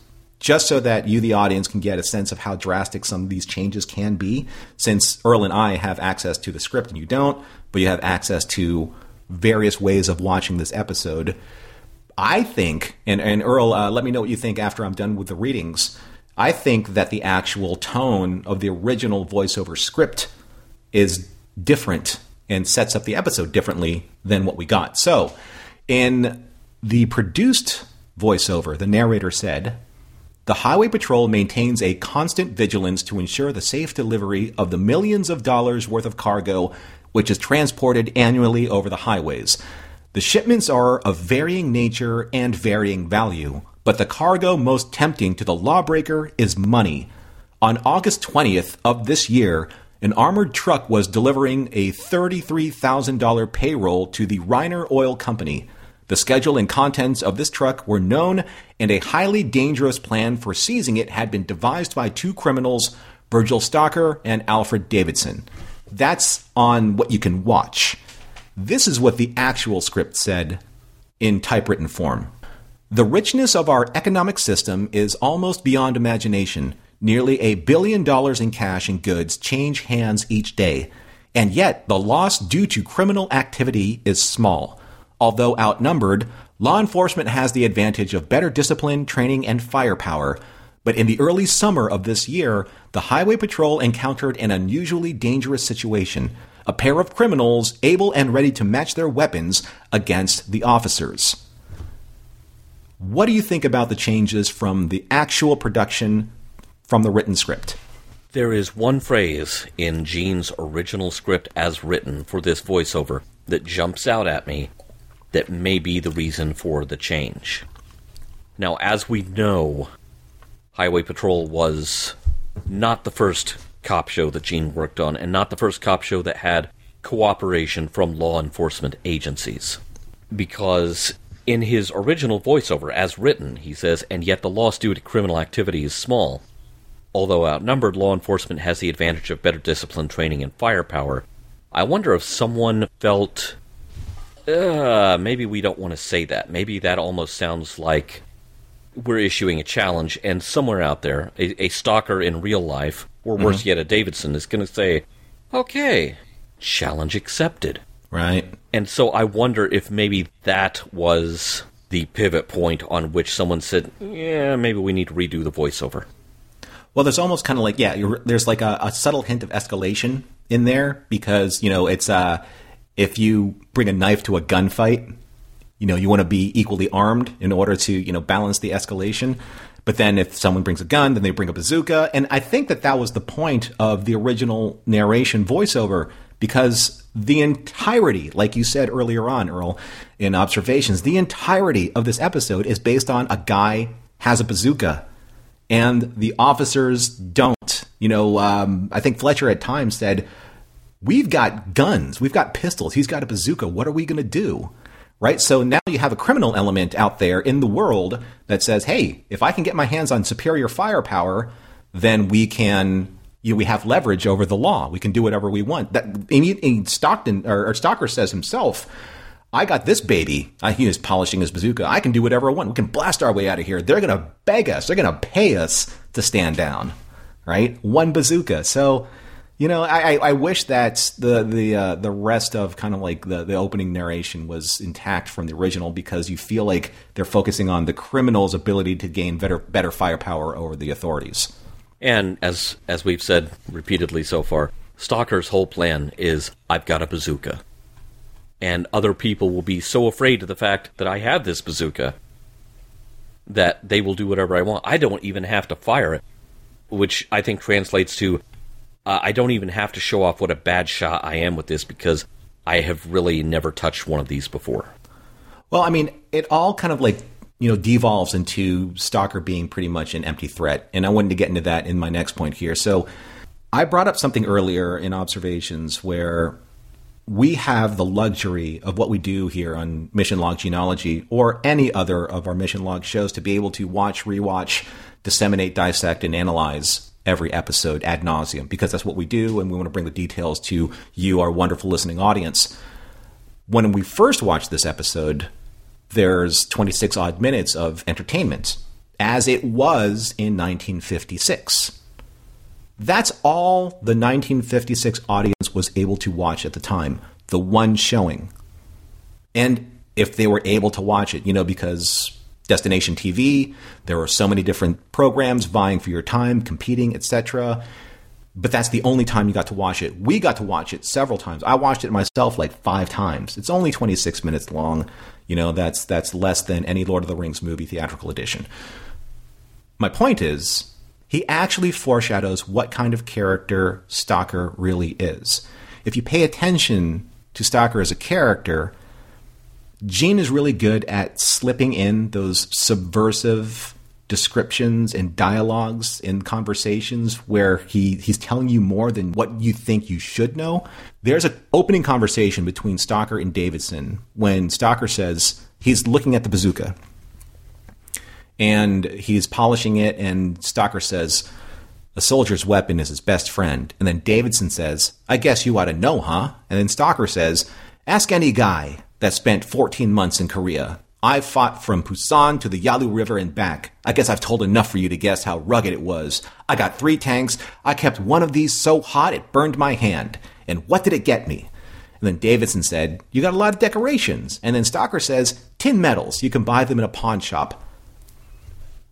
just so that you, the audience, can get a sense of how drastic some of these changes can be. Since Earl and I have access to the script and you don't, but you have access to various ways of watching this episode. I think, and, and Earl, uh, let me know what you think after I'm done with the readings. I think that the actual tone of the original voiceover script is different and sets up the episode differently than what we got. So, in the produced voiceover, the narrator said, the Highway Patrol maintains a constant vigilance to ensure the safe delivery of the millions of dollars worth of cargo which is transported annually over the highways. The shipments are of varying nature and varying value, but the cargo most tempting to the lawbreaker is money. On August 20th of this year, an armored truck was delivering a $33,000 payroll to the Reiner Oil Company. The schedule and contents of this truck were known, and a highly dangerous plan for seizing it had been devised by two criminals, Virgil Stocker and Alfred Davidson. That's on what you can watch. This is what the actual script said in typewritten form. The richness of our economic system is almost beyond imagination. Nearly a billion dollars in cash and goods change hands each day, and yet the loss due to criminal activity is small. Although outnumbered, law enforcement has the advantage of better discipline, training, and firepower. But in the early summer of this year, the Highway Patrol encountered an unusually dangerous situation a pair of criminals able and ready to match their weapons against the officers. What do you think about the changes from the actual production from the written script? There is one phrase in Gene's original script as written for this voiceover that jumps out at me that may be the reason for the change. Now, as we know, Highway Patrol was not the first cop show that Gene worked on, and not the first cop show that had cooperation from law enforcement agencies. Because in his original voiceover, as written, he says, and yet the loss due to criminal activity is small. Although outnumbered, law enforcement has the advantage of better discipline, training, and firepower. I wonder if someone felt, uh, maybe we don't want to say that. Maybe that almost sounds like we're issuing a challenge, and somewhere out there, a, a stalker in real life, or worse yet, a Davidson, is going to say, okay, challenge accepted. Right? And so I wonder if maybe that was the pivot point on which someone said, yeah, maybe we need to redo the voiceover. Well, there's almost kind of like yeah, you're, there's like a, a subtle hint of escalation in there because you know it's uh, if you bring a knife to a gunfight, you know you want to be equally armed in order to you know balance the escalation. But then if someone brings a gun, then they bring a bazooka, and I think that that was the point of the original narration voiceover because the entirety, like you said earlier on, Earl, in observations, the entirety of this episode is based on a guy has a bazooka and the officers don't. You know, um, I think Fletcher at times said, We've got guns, we've got pistols, he's got a bazooka. What are we going to do? Right? So now you have a criminal element out there in the world that says, Hey, if I can get my hands on superior firepower, then we can. You we have leverage over the law. We can do whatever we want. That and, Stockton or, or Stocker says himself, I got this baby. He is polishing his bazooka. I can do whatever I want. We can blast our way out of here. They're going to beg us. They're going to pay us to stand down. right? One bazooka. So, you know, I, I wish that the the uh, the rest of kind of like the, the opening narration was intact from the original because you feel like they're focusing on the criminal's ability to gain better better firepower over the authorities. And as as we've said repeatedly so far, Stocker's whole plan is I've got a bazooka. And other people will be so afraid of the fact that I have this bazooka that they will do whatever I want. I don't even have to fire it, which I think translates to uh, I don't even have to show off what a bad shot I am with this because I have really never touched one of these before. Well, I mean, it all kind of like you know devolves into Stocker being pretty much an empty threat, and I wanted to get into that in my next point here. So, I brought up something earlier in observations where we have the luxury of what we do here on Mission Log Gene-ology or any other of our Mission Log shows to be able to watch, rewatch, disseminate, dissect, and analyze every episode ad nauseum because that's what we do and we want to bring the details to you, our wonderful listening audience. When we first watched this episode, there's 26 odd minutes of entertainment, as it was in 1956. That's all the 1956 audience was able to watch at the time, the one showing. And if they were able to watch it, you know, because destination TV, there are so many different programs vying for your time, competing, etc. But that's the only time you got to watch it. We got to watch it several times. I watched it myself like 5 times. It's only 26 minutes long. You know, that's that's less than any Lord of the Rings movie theatrical edition. My point is he actually foreshadows what kind of character Stocker really is. If you pay attention to Stocker as a character, Gene is really good at slipping in those subversive descriptions and dialogues in conversations where he, he's telling you more than what you think you should know. There's an opening conversation between Stocker and Davidson when Stocker says he's looking at the bazooka and he's polishing it, and Stocker says, A soldier's weapon is his best friend. And then Davidson says, I guess you ought to know, huh? And then Stocker says, Ask any guy that spent 14 months in Korea. I fought from Pusan to the Yalu River and back. I guess I've told enough for you to guess how rugged it was. I got three tanks. I kept one of these so hot it burned my hand. And what did it get me? And then Davidson said, You got a lot of decorations. And then Stocker says, Tin medals. You can buy them in a pawn shop.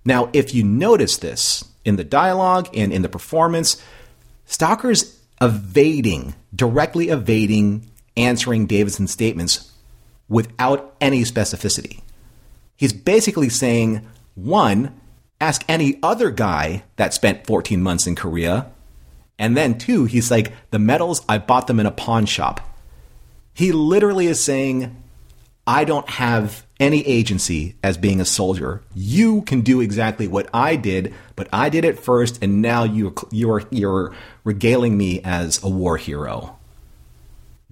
Now, if you notice this in the dialogue and in the performance, Stocker's evading, directly evading answering Davidson's statements without any specificity. He's basically saying, one, ask any other guy that spent 14 months in Korea. And then, two, he's like, the medals, I bought them in a pawn shop. He literally is saying, I don't have any agency as being a soldier. You can do exactly what I did, but I did it first, and now you you're you're regaling me as a war hero.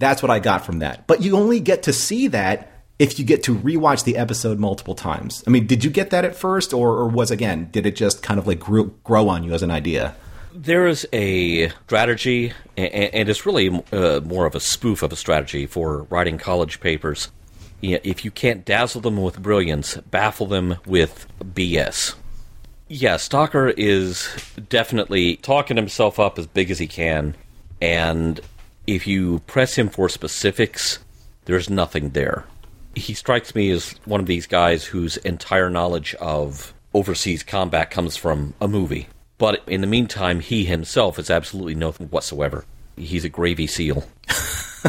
That's what I got from that. But you only get to see that if you get to rewatch the episode multiple times. I mean, did you get that at first, or, or was again, did it just kind of like grow, on you as an idea? There is a strategy, and it's really uh, more of a spoof of a strategy for writing college papers. If you can't dazzle them with brilliance, baffle them with BS. Yeah, Stocker is definitely talking himself up as big as he can, and if you press him for specifics, there's nothing there. He strikes me as one of these guys whose entire knowledge of overseas combat comes from a movie. But in the meantime, he himself is absolutely nothing whatsoever. He's a gravy seal.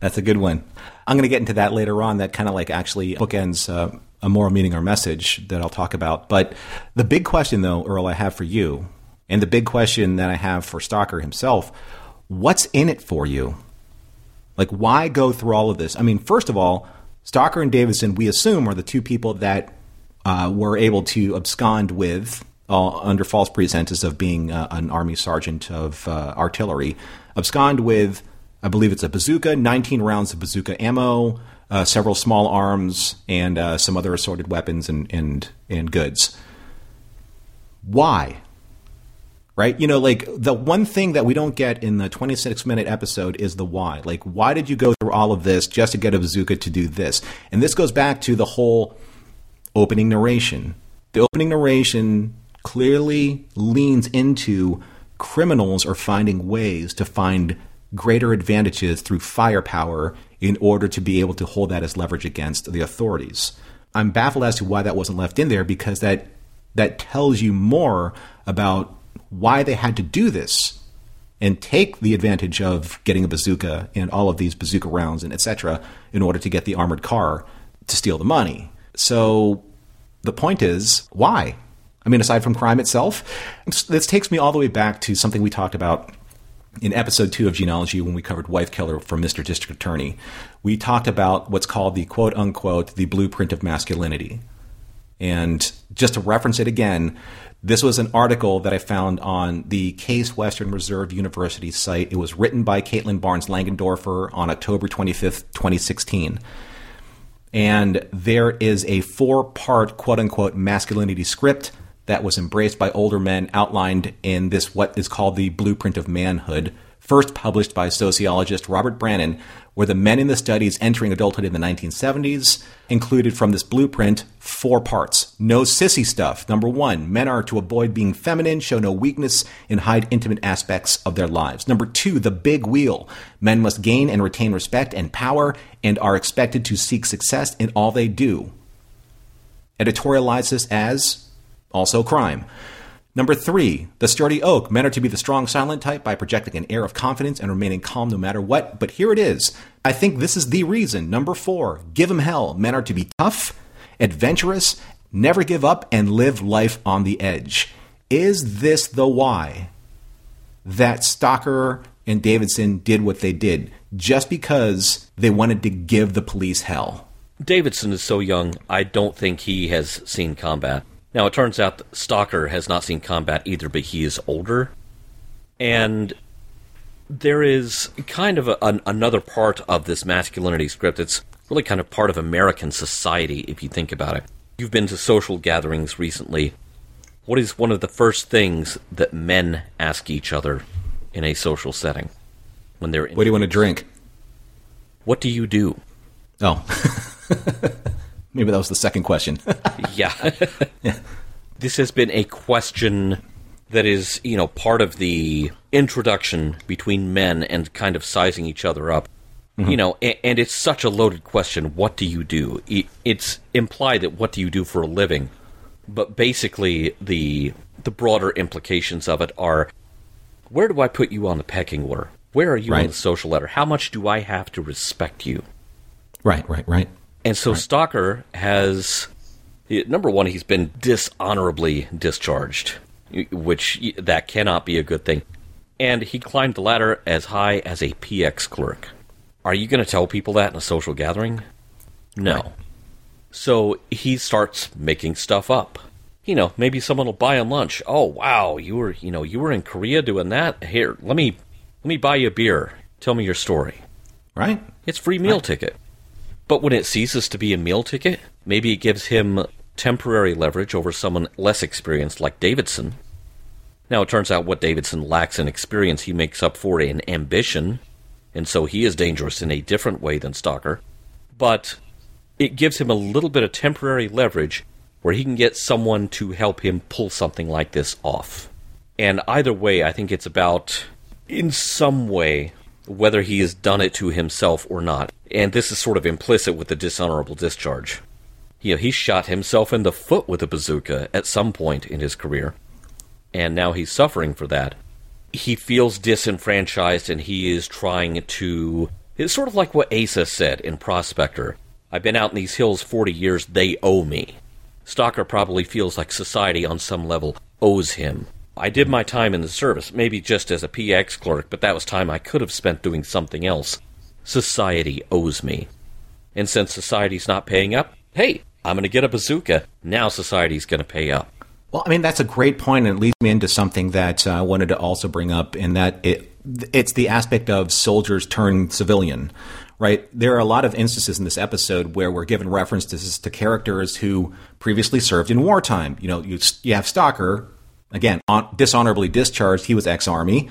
That's a good one. I'm going to get into that later on. That kind of like actually bookends uh, a moral meaning or message that I'll talk about. But the big question, though, Earl, I have for you, and the big question that I have for Stocker himself what's in it for you? Like, why go through all of this? I mean, first of all, Stocker and Davidson, we assume, are the two people that uh, were able to abscond with uh, under false pretenses of being uh, an army sergeant of uh, artillery, abscond with, I believe it's a bazooka, 19 rounds of bazooka ammo, uh, several small arms, and uh, some other assorted weapons and, and, and goods. Why? Right? You know, like the one thing that we don't get in the 26 minute episode is the why. Like, why did you go through all of this just to get a bazooka to do this? And this goes back to the whole opening narration. The opening narration clearly leans into criminals are finding ways to find greater advantages through firepower in order to be able to hold that as leverage against the authorities. I'm baffled as to why that wasn't left in there because that that tells you more about why they had to do this and take the advantage of getting a bazooka and all of these bazooka rounds and etc. in order to get the armored car to steal the money. So the point is, why? I mean, aside from crime itself, this takes me all the way back to something we talked about in episode two of Gene-ology when we covered Wife Killer from Mr. District Attorney. We talked about what's called the quote unquote the blueprint of masculinity. And just to reference it again, this was an article that I found on the Case Western Reserve University site. It was written by Caitlin Barnes Langendorfer on October 25th, 2016. And there is a four part quote unquote masculinity script that was embraced by older men outlined in this what is called the Blueprint of Manhood, first published by sociologist Robert Brannon, where the men in the studies entering adulthood in the 1970s included from this blueprint four parts. No sissy stuff. Number one, men are to avoid being feminine, show no weakness, and hide intimate aspects of their lives. Number two, the big wheel. Men must gain and retain respect and power and are expected to seek success in all they do. Editorialize this as also crime. Number three, the sturdy oak. Men are to be the strong, silent type by projecting an air of confidence and remaining calm no matter what. But here it is. I think this is the reason. Number four, give them hell. Men are to be tough, adventurous, never give up, and live life on the edge. Is this the why that Stocker and Davidson did what they did? Just because they wanted to give the police hell? Davidson is so young, I don't think he has seen combat. Now, it turns out that Stocker has not seen combat either, but he is older. And there is kind of a, an, another part of this masculinity script. It's really kind of part of American society, if you think about it. You've been to social gatherings recently. What is one of the first things that men ask each other in a social setting when they're? What do you want to drink? What do you do? Oh. Maybe that was the second question. yeah. yeah. This has been a question that is, you know, part of the introduction between men and kind of sizing each other up. Mm-hmm. You know, and, and, it's such a loaded question. What do you do? It's implied that what do you do for a living? But basically, the the broader implications of it are: where do I put you on the pecking order? Where are you right. on the social ladder? How much do I have to respect you? Right, right, right. And so right. Stocker has number one, he's been dishonorably discharged, which that cannot be a good thing. And he climbed the ladder as high as a PX clerk. Are you going to tell people that in a social gathering? No. Right. So he starts making stuff up. You know, maybe someone will buy him lunch. Oh wow, you were you know you were in Korea doing that. Here, let me let me buy you a beer. Tell me your story. Right. It's free meal right. ticket. But when it ceases to be a meal ticket, maybe it gives him temporary leverage over someone less experienced like Davidson. Now, it turns out what Davidson lacks in experience, he makes up for in ambition, and so he is dangerous in a different way than Stocker. But it gives him a little bit of temporary leverage where he can get someone to help him pull something like this off. And either way, I think it's about, in some way, whether he has done it to himself or not. And this is sort of implicit with the dishonorable discharge. You know, he shot himself in the foot with a bazooka at some point in his career, and now he's suffering for that. He feels disenfranchised and he is trying to. It's sort of like what Asa said in Prospector I've been out in these hills 40 years, they owe me. Stocker probably feels like society on some level owes him. I did my time in the service, maybe just as a PX clerk, but that was time I could have spent doing something else. Society owes me. And since society's not paying up, hey, I'm going to get a bazooka. Now society's going to pay up. Well, I mean, that's a great point, and it leads me into something that uh, I wanted to also bring up, in that it it's the aspect of soldiers turn civilian, right? There are a lot of instances in this episode where we're given references to characters who previously served in wartime. You know, you, you have Stocker, again, on, dishonorably discharged. He was ex army.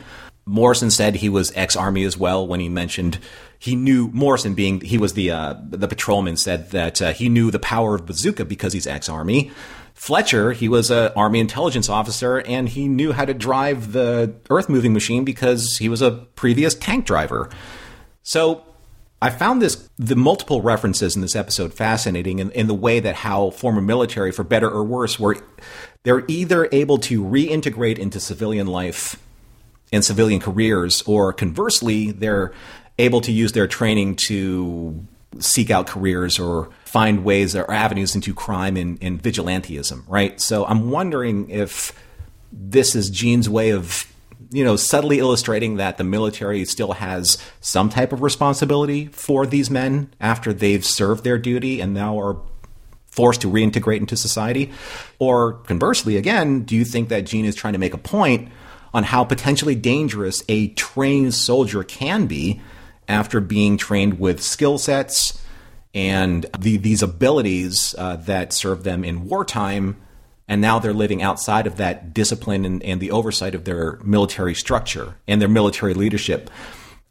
Morrison said he was ex-army as well when he mentioned he knew Morrison being he was the uh, the patrolman said that uh, he knew the power of bazooka because he's ex-army. Fletcher, he was an army intelligence officer and he knew how to drive the earth moving machine because he was a previous tank driver. So I found this the multiple references in this episode fascinating in, in the way that how former military, for better or worse, were they're either able to reintegrate into civilian life and civilian careers, or conversely, they're able to use their training to seek out careers or find ways or avenues into crime and, and vigilantism, right? So I'm wondering if this is Gene's way of you know, subtly illustrating that the military still has some type of responsibility for these men after they've served their duty and now are forced to reintegrate into society? Or conversely, again, do you think that Gene is trying to make a point on how potentially dangerous a trained soldier can be after being trained with skill sets and the, these abilities uh, that serve them in wartime? and now they're living outside of that discipline and, and, the oversight of their military structure and their military leadership.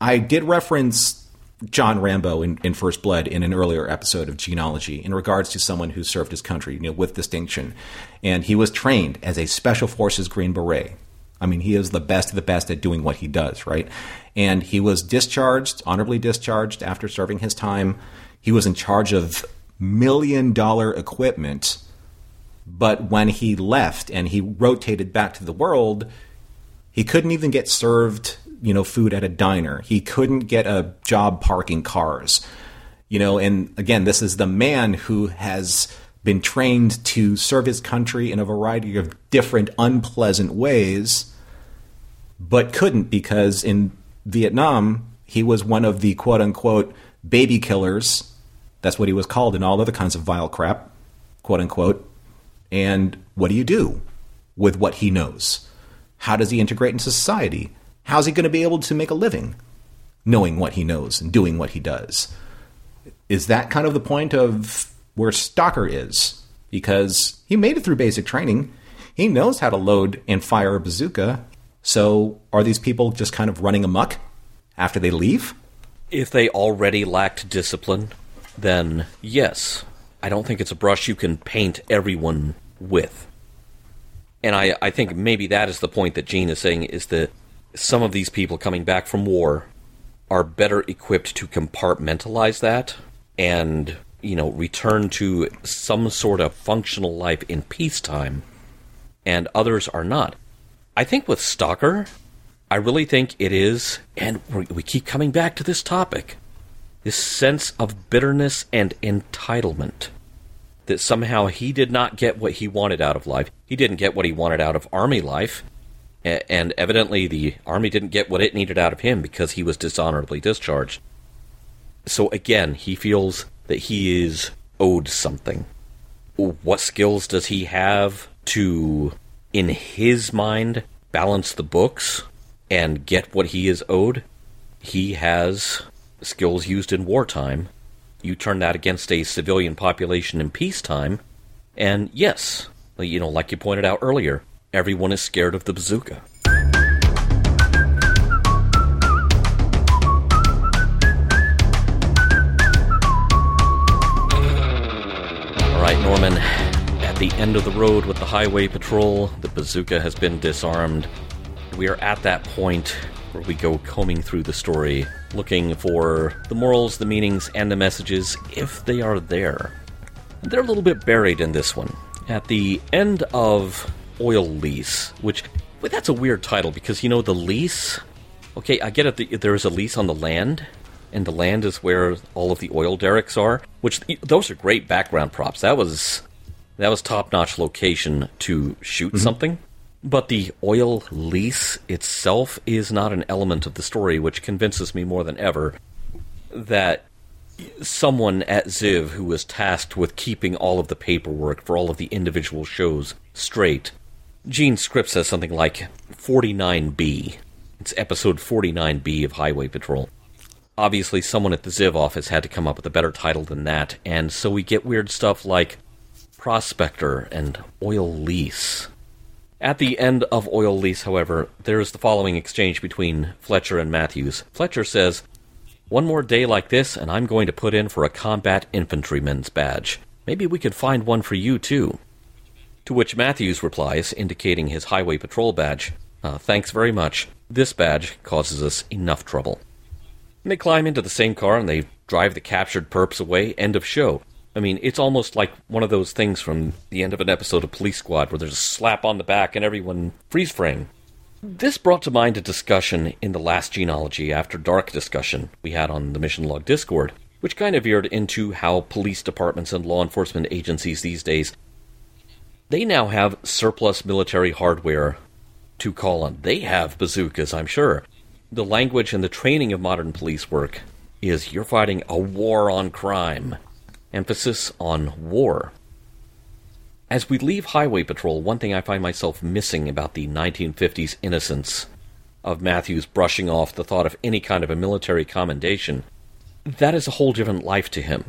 I did reference John Rambo in, in, First Blood in an earlier episode of Gene-ology in regards to someone who served his country, you know, with distinction, and he was trained as a Special Forces Green Beret. I mean, he is the best of the best at doing what he does, right? And he was discharged, honorably discharged after serving his time. He was in charge of million dollar equipment but when he left and he rotated back to the world, he couldn't even get served, you know, food at a diner. He couldn't get a job parking cars. You know, and again, this is the man who has been trained to serve his country in a variety of different unpleasant ways, but couldn't because in Vietnam, he was one of the quote unquote baby killers. That's what he was called in all other kinds of vile crap, quote unquote. And what do you do with what he knows? How does he integrate into society? How's he going to be able to make a living knowing what he knows and doing what he does? Is that kind of the point of where Stocker is? Because he made it through basic training. He knows how to load and fire a bazooka. So are these people just kind of running amuck after they leave? If they already lacked discipline, then yes, I don't think it's a brush you can paint everyone with. And I, I think maybe that is the point that Gene is saying is that some of these people coming back from war are better equipped to compartmentalize that and, you know, return to some sort of functional life in peacetime, and others are not. I think with Stocker, I really think it is, and we keep coming back to this topic this sense of bitterness and entitlement. That somehow he did not get what he wanted out of life. He didn't get what he wanted out of army life. And evidently, the army didn't get what it needed out of him because he was dishonorably discharged. So again, he feels that he is owed something. What skills does he have to, in his mind, balance the books and get what he is owed? He has skills used in wartime. You turn that against a civilian population in peacetime, and yes, you know, like you pointed out earlier, everyone is scared of the bazooka. Right, Norman, at the end of the road with the highway patrol, the bazooka has been disarmed. We are at that point where we go combing through the story, looking for the morals, the meanings, and the messages if they are there. They're a little bit buried in this one. At the end of Oil Lease, which but that's a weird title because you know the lease. Okay, I get it. There is a lease on the land, and the land is where all of the oil derricks are. Which those are great background props. That was that was top notch location to shoot mm-hmm. something. But the oil lease itself is not an element of the story, which convinces me more than ever that someone at Ziv who was tasked with keeping all of the paperwork for all of the individual shows straight. Gene's script says something like 49B. It's episode 49B of Highway Patrol. Obviously, someone at the Ziv office had to come up with a better title than that, and so we get weird stuff like Prospector and Oil Lease At the end of Oil Lease, however, there is the following exchange between Fletcher and Mathews. Fletcher says, One more day like this, and I'm going to put in for a combat infantryman's badge. Maybe we could find one for you, too. To which Mathews replies, indicating his highway patrol badge, uh, Thanks very much. This badge causes us enough trouble. And they climb into the same car and they drive the captured perps away. End of show. I mean, it's almost like one of those things from the end of an episode of Police Squad where there's a slap on the back and everyone freeze frame. This brought to mind a discussion in the last Gene-ology after dark discussion we had on the Mission Log Discord, which kind of veered into how police departments and law enforcement agencies these days they now have surplus military hardware to call on. They have bazookas, I'm sure. The language and the training of modern police work is you're fighting a war on crime. Emphasis on war. As we leave Highway Patrol, one thing I find myself missing about the 1950s innocence of Mathews brushing off the thought of any kind of a military commendation, that is a whole different life to him.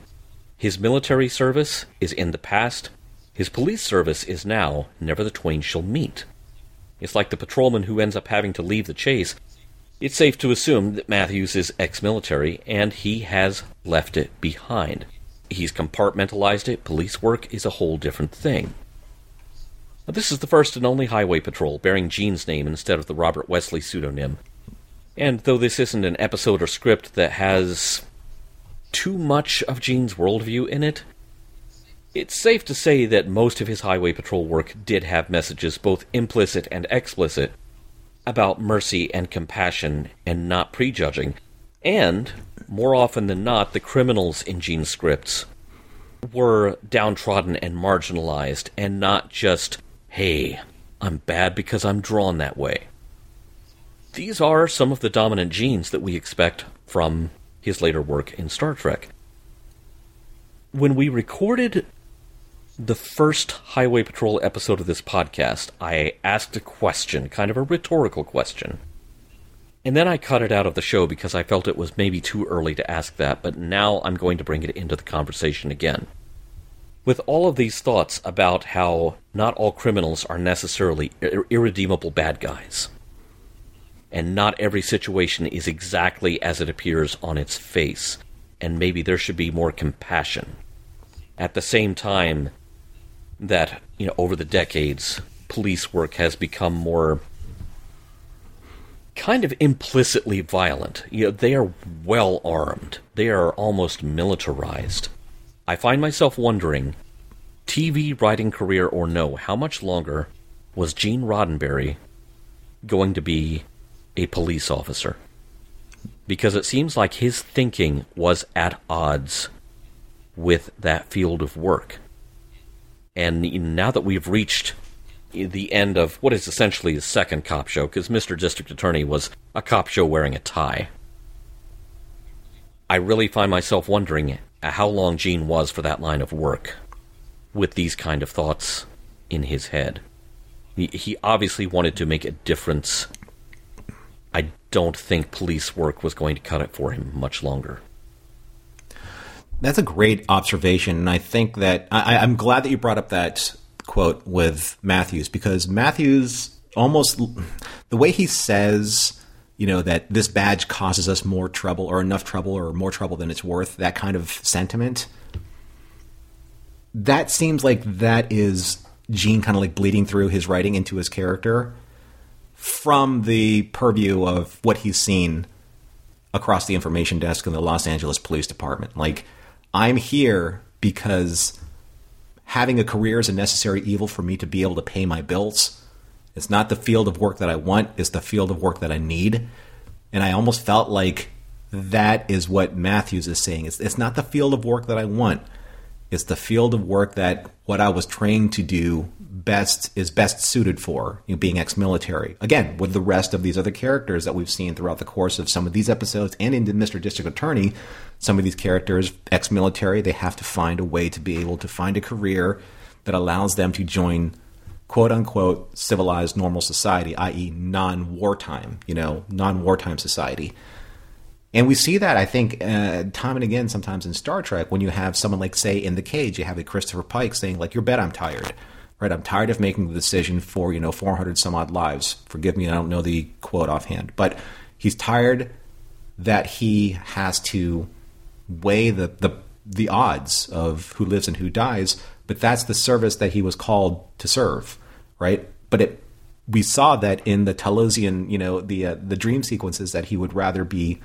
His military service is in the past, his police service is now never the twain shall meet. It's like the patrolman who ends up having to leave the chase. It's safe to assume that Mathews is ex military, and he has left it behind. He's compartmentalized it. Police work is a whole different thing. Now, this is the first and only highway patrol bearing Gene's name instead of the Robert Wesley pseudonym. And though this isn't an episode or script that has too much of Gene's worldview in it, it's safe to say that most of his highway patrol work did have messages, both implicit and explicit, about mercy and compassion and not prejudging. And, more often than not, the criminals in Gene's scripts were downtrodden and marginalized, and not just, hey, I'm bad because I'm drawn that way. These are some of the dominant genes that we expect from his later work in Star Trek. When we recorded the first Highway Patrol episode of this podcast, I asked a question, kind of a rhetorical question. And then I cut it out of the show because I felt it was maybe too early to ask that, but now I'm going to bring it into the conversation again. With all of these thoughts about how not all criminals are necessarily ir- irredeemable bad guys, and not every situation is exactly as it appears on its face, and maybe there should be more compassion. At the same time, that you know over the decades police work has become more kind of implicitly violent. You know, they are well armed. They are almost militarized. I find myself wondering, TV writing career or no, how much longer was Gene Roddenberry going to be a police officer? Because it seems like his thinking was at odds with that field of work. And now that we've reached the end of what is essentially the second cop show, because Mr. District Attorney was a cop show wearing a tie, I really find myself wondering how long Gene was for that line of work with these kind of thoughts in his head. He, he obviously wanted to make a difference. I don't think police work was going to cut it for him much longer. That's a great observation, and I think that I, I'm glad that you brought up that quote with Mathews because Mathews almost the way he says, you know, that this badge causes us more trouble or enough trouble or more trouble than it's worth, that kind of sentiment. That seems like that is Gene kind of like bleeding through his writing into his character from the purview of what he's seen across the information desk in the Los Angeles Police Department. Like I'm here because having a career is a necessary evil for me to be able to pay my bills. It's not the field of work that I want, it's the field of work that I need. And I almost felt like that is what Mathews is saying. It's, it's not the field of work that I want. It's the field of work that what I was trained to do best is best suited for, you know, being ex-military. Again, with the rest of these other characters that we've seen throughout the course of some of these episodes and in Mr. District Attorney, some of these characters ex-military, they have to find a way to be able to find a career that allows them to join quote unquote civilized normal society, i.e., non wartime, you know, non wartime society. And we see that, I think, uh, time and again, sometimes in Star Trek, when you have someone like, say, in the cage, you have a Christopher Pike saying, like, "Your bet, I'm tired." right? I'm tired of making the decision for, you know, 400 some odd lives. Forgive me, I don't know the quote offhand, but he's tired that he has to weigh the, the, the odds of who lives and who dies, but that's the service that he was called to serve, right? But it, we saw that in the Talosian, you know, the uh, the dream sequences that he would rather be,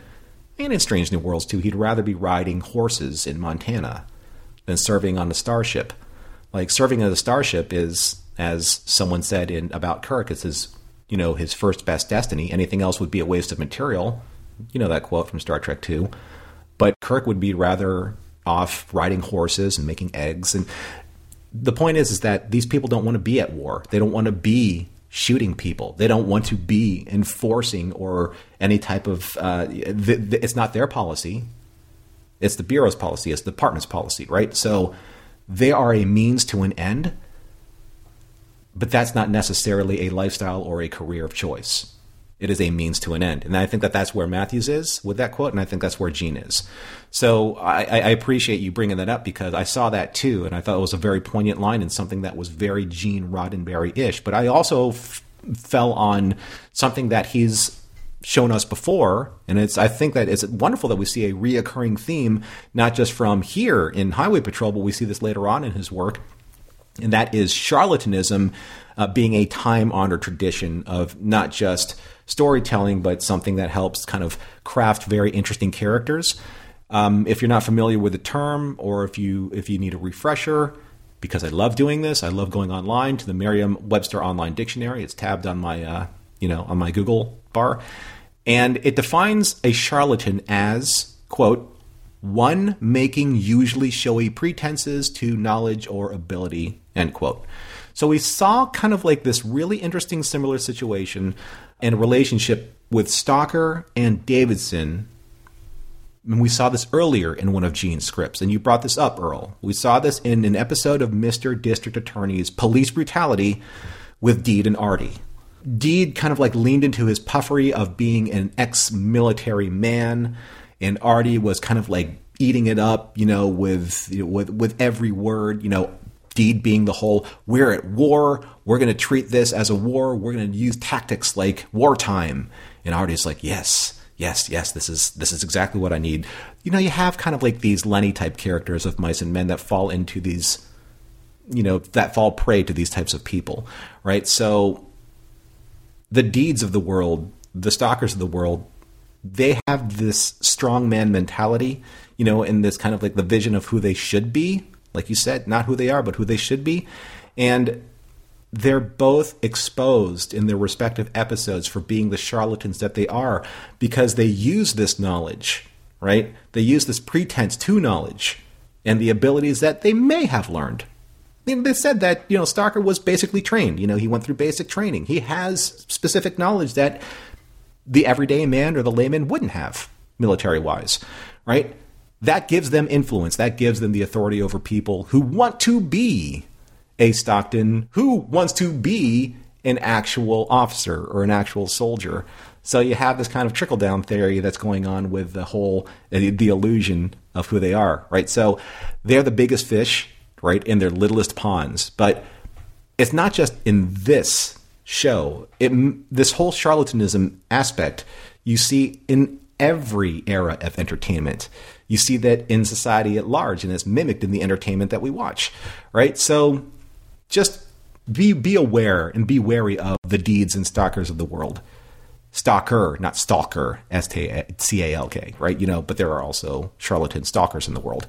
and in Strange New Worlds too, he'd rather be riding horses in Montana than serving on a starship. Like serving on a starship is, as someone said in about Kirk, it's his, you know, his first best destiny. Anything else would be a waste of material. You know that quote from Star Trek Two. But Kirk would be rather off riding horses and making eggs. And the point is, is that these people don't want to be at war. They don't want to be shooting people. They don't want to be enforcing or any type of. Uh, it's not their policy. It's the bureau's policy. It's the department's policy, right? So they are a means to an end, but that's not necessarily a lifestyle or a career of choice. It is a means to an end, and I think that that's where Mathews is with that quote, and I think that's where Gene is. So I, I appreciate you bringing that up because I saw that too, and I thought it was a very poignant line and something that was very Gene Roddenberry ish. But I also f- fell on something that he's shown us before, and it's I think that it's wonderful that we see a reoccurring theme, not just from here in Highway Patrol, but we see this later on in his work, and that is charlatanism uh, being a time honored tradition of not just storytelling, but something that helps kind of craft very interesting characters. Um, if you're not familiar with the term, or if you if you need a refresher, because I love doing this, I love going online to the Merriam-Webster Online Dictionary. It's tabbed on my uh, you know on my Google bar, and it defines a charlatan as quote one making usually showy pretenses to knowledge or ability end quote. So we saw kind of like this really interesting similar situation and relationship with Stocker and Davidson. And we saw this earlier in one of Gene's scripts, and you brought this up, Earl. We saw this in an episode of Mr. District Attorney's Police Brutality with Deed and Artie. Deed kind of like leaned into his puffery of being an ex military man, and Artie was kind of like eating it up, you know, with you know, with with every word, you know, Deed being the whole we're at war, we're going to treat this as a war, we're going to use tactics like wartime. And Artie's like, yes, yes, yes, this is this is exactly what I need. You know, you have kind of like these Lenny type characters of mice and men that fall into these, you know, that fall prey to these types of people, right? So the deeds of the world, the Stockers of the world, they have this strong man mentality, you know, and this kind of like the vision of who they should be, like you said, not who they are, but who they should be. And they're both exposed in their respective episodes for being the charlatans that they are because they use this knowledge, right? They use this pretense to knowledge and the abilities that they may have learned. They said that, you know, Stocker was basically trained. You know, he went through basic training. He has specific knowledge that the everyday man or the layman wouldn't have, military wise, right? That gives them influence. That gives them the authority over people who want to be a Stockton who wants to be an actual officer or an actual soldier. So you have this kind of trickle down theory that's going on with the whole uh, the illusion of who they are, right? So they're the biggest fish, right, in their littlest ponds. But it's not just in this show. It this whole charlatanism aspect you see in every era of entertainment. You see that in society at large, and it's mimicked in the entertainment that we watch, right? So just be be aware and be wary of the deeds and Stockers of the world. Stocker, not stalker, S T A L K, right? You know, but there are also charlatan stalkers in the world.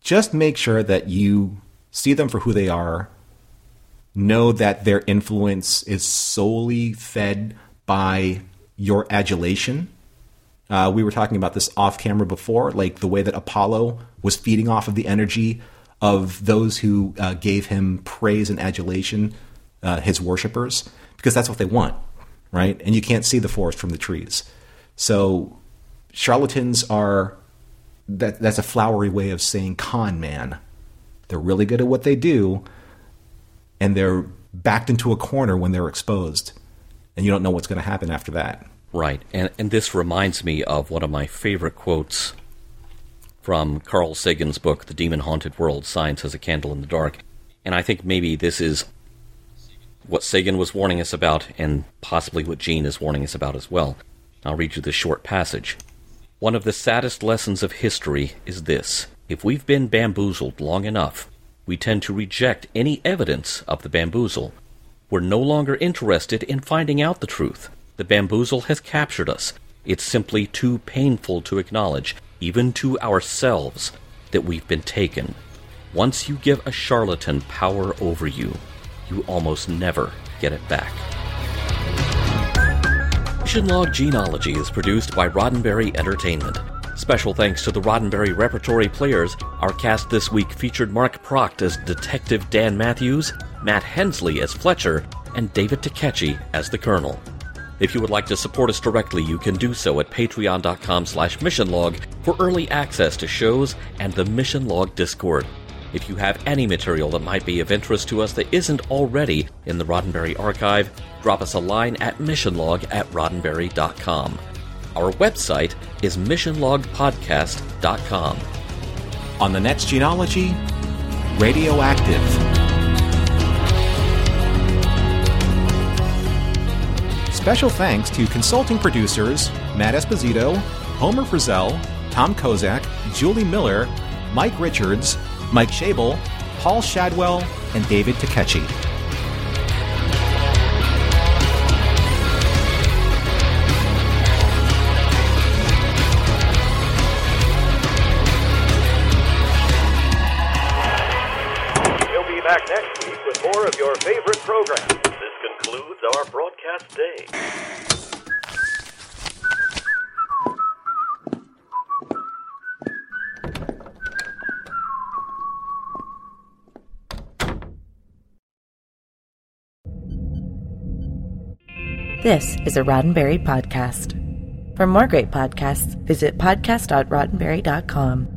Just make sure that you see them for who they are. Know that their influence is solely fed by your adulation. Uh, we were talking about this off camera before, like the way that Apollo was feeding off of the energy of those who uh, gave him praise and adulation, uh, his worshippers, because that's what they want, right? And you can't see the forest from the trees. So charlatans are that that's a flowery way of saying con man. They're really good at what they do, and they're backed into a corner when they're exposed, and you don't know what's going to happen after that. Right, and and this reminds me of one of my favorite quotes from Carl Sagan's book, The Demon Haunted World Science as a Candle in the Dark. And I think maybe this is what Sagan was warning us about, and possibly what Gene is warning us about as well. I'll read you this short passage. One of the saddest lessons of history is this if we've been bamboozled long enough, we tend to reject any evidence of the bamboozle. We're no longer interested in finding out the truth. The bamboozle has captured us. It's simply too painful to acknowledge, even to ourselves, that we've been taken. Once you give a charlatan power over you, you almost never get it back. Mission Log Gene-ology is produced by Roddenberry Entertainment. Special thanks to the Roddenberry Repertory players. Our cast this week featured Mark Pracht as Detective Dan Mathews, Matt Hensley as Fletcher, and David Takechi as the Colonel. If you would like to support us directly, you can do so at patreon.com slash missionlog for early access to shows and the Mission Log Discord. If you have any material that might be of interest to us that isn't already in the Roddenberry archive, drop us a line at missionlog at roddenberry.com. Our website is missionlogpodcast.com. On the next Gene-ology, radioactive. Special thanks to consulting producers Matt Esposito, Homer Frizzell, Tom Kozak, Julie Miller, Mike Richards, Mike Shabel, Paul Shadwell, and David Takechi. We'll be back next week with more of your favorite programs. Concludes our broadcast day. This is a Roddenberry podcast. For more great podcasts, visit podcast.roddenberry.com.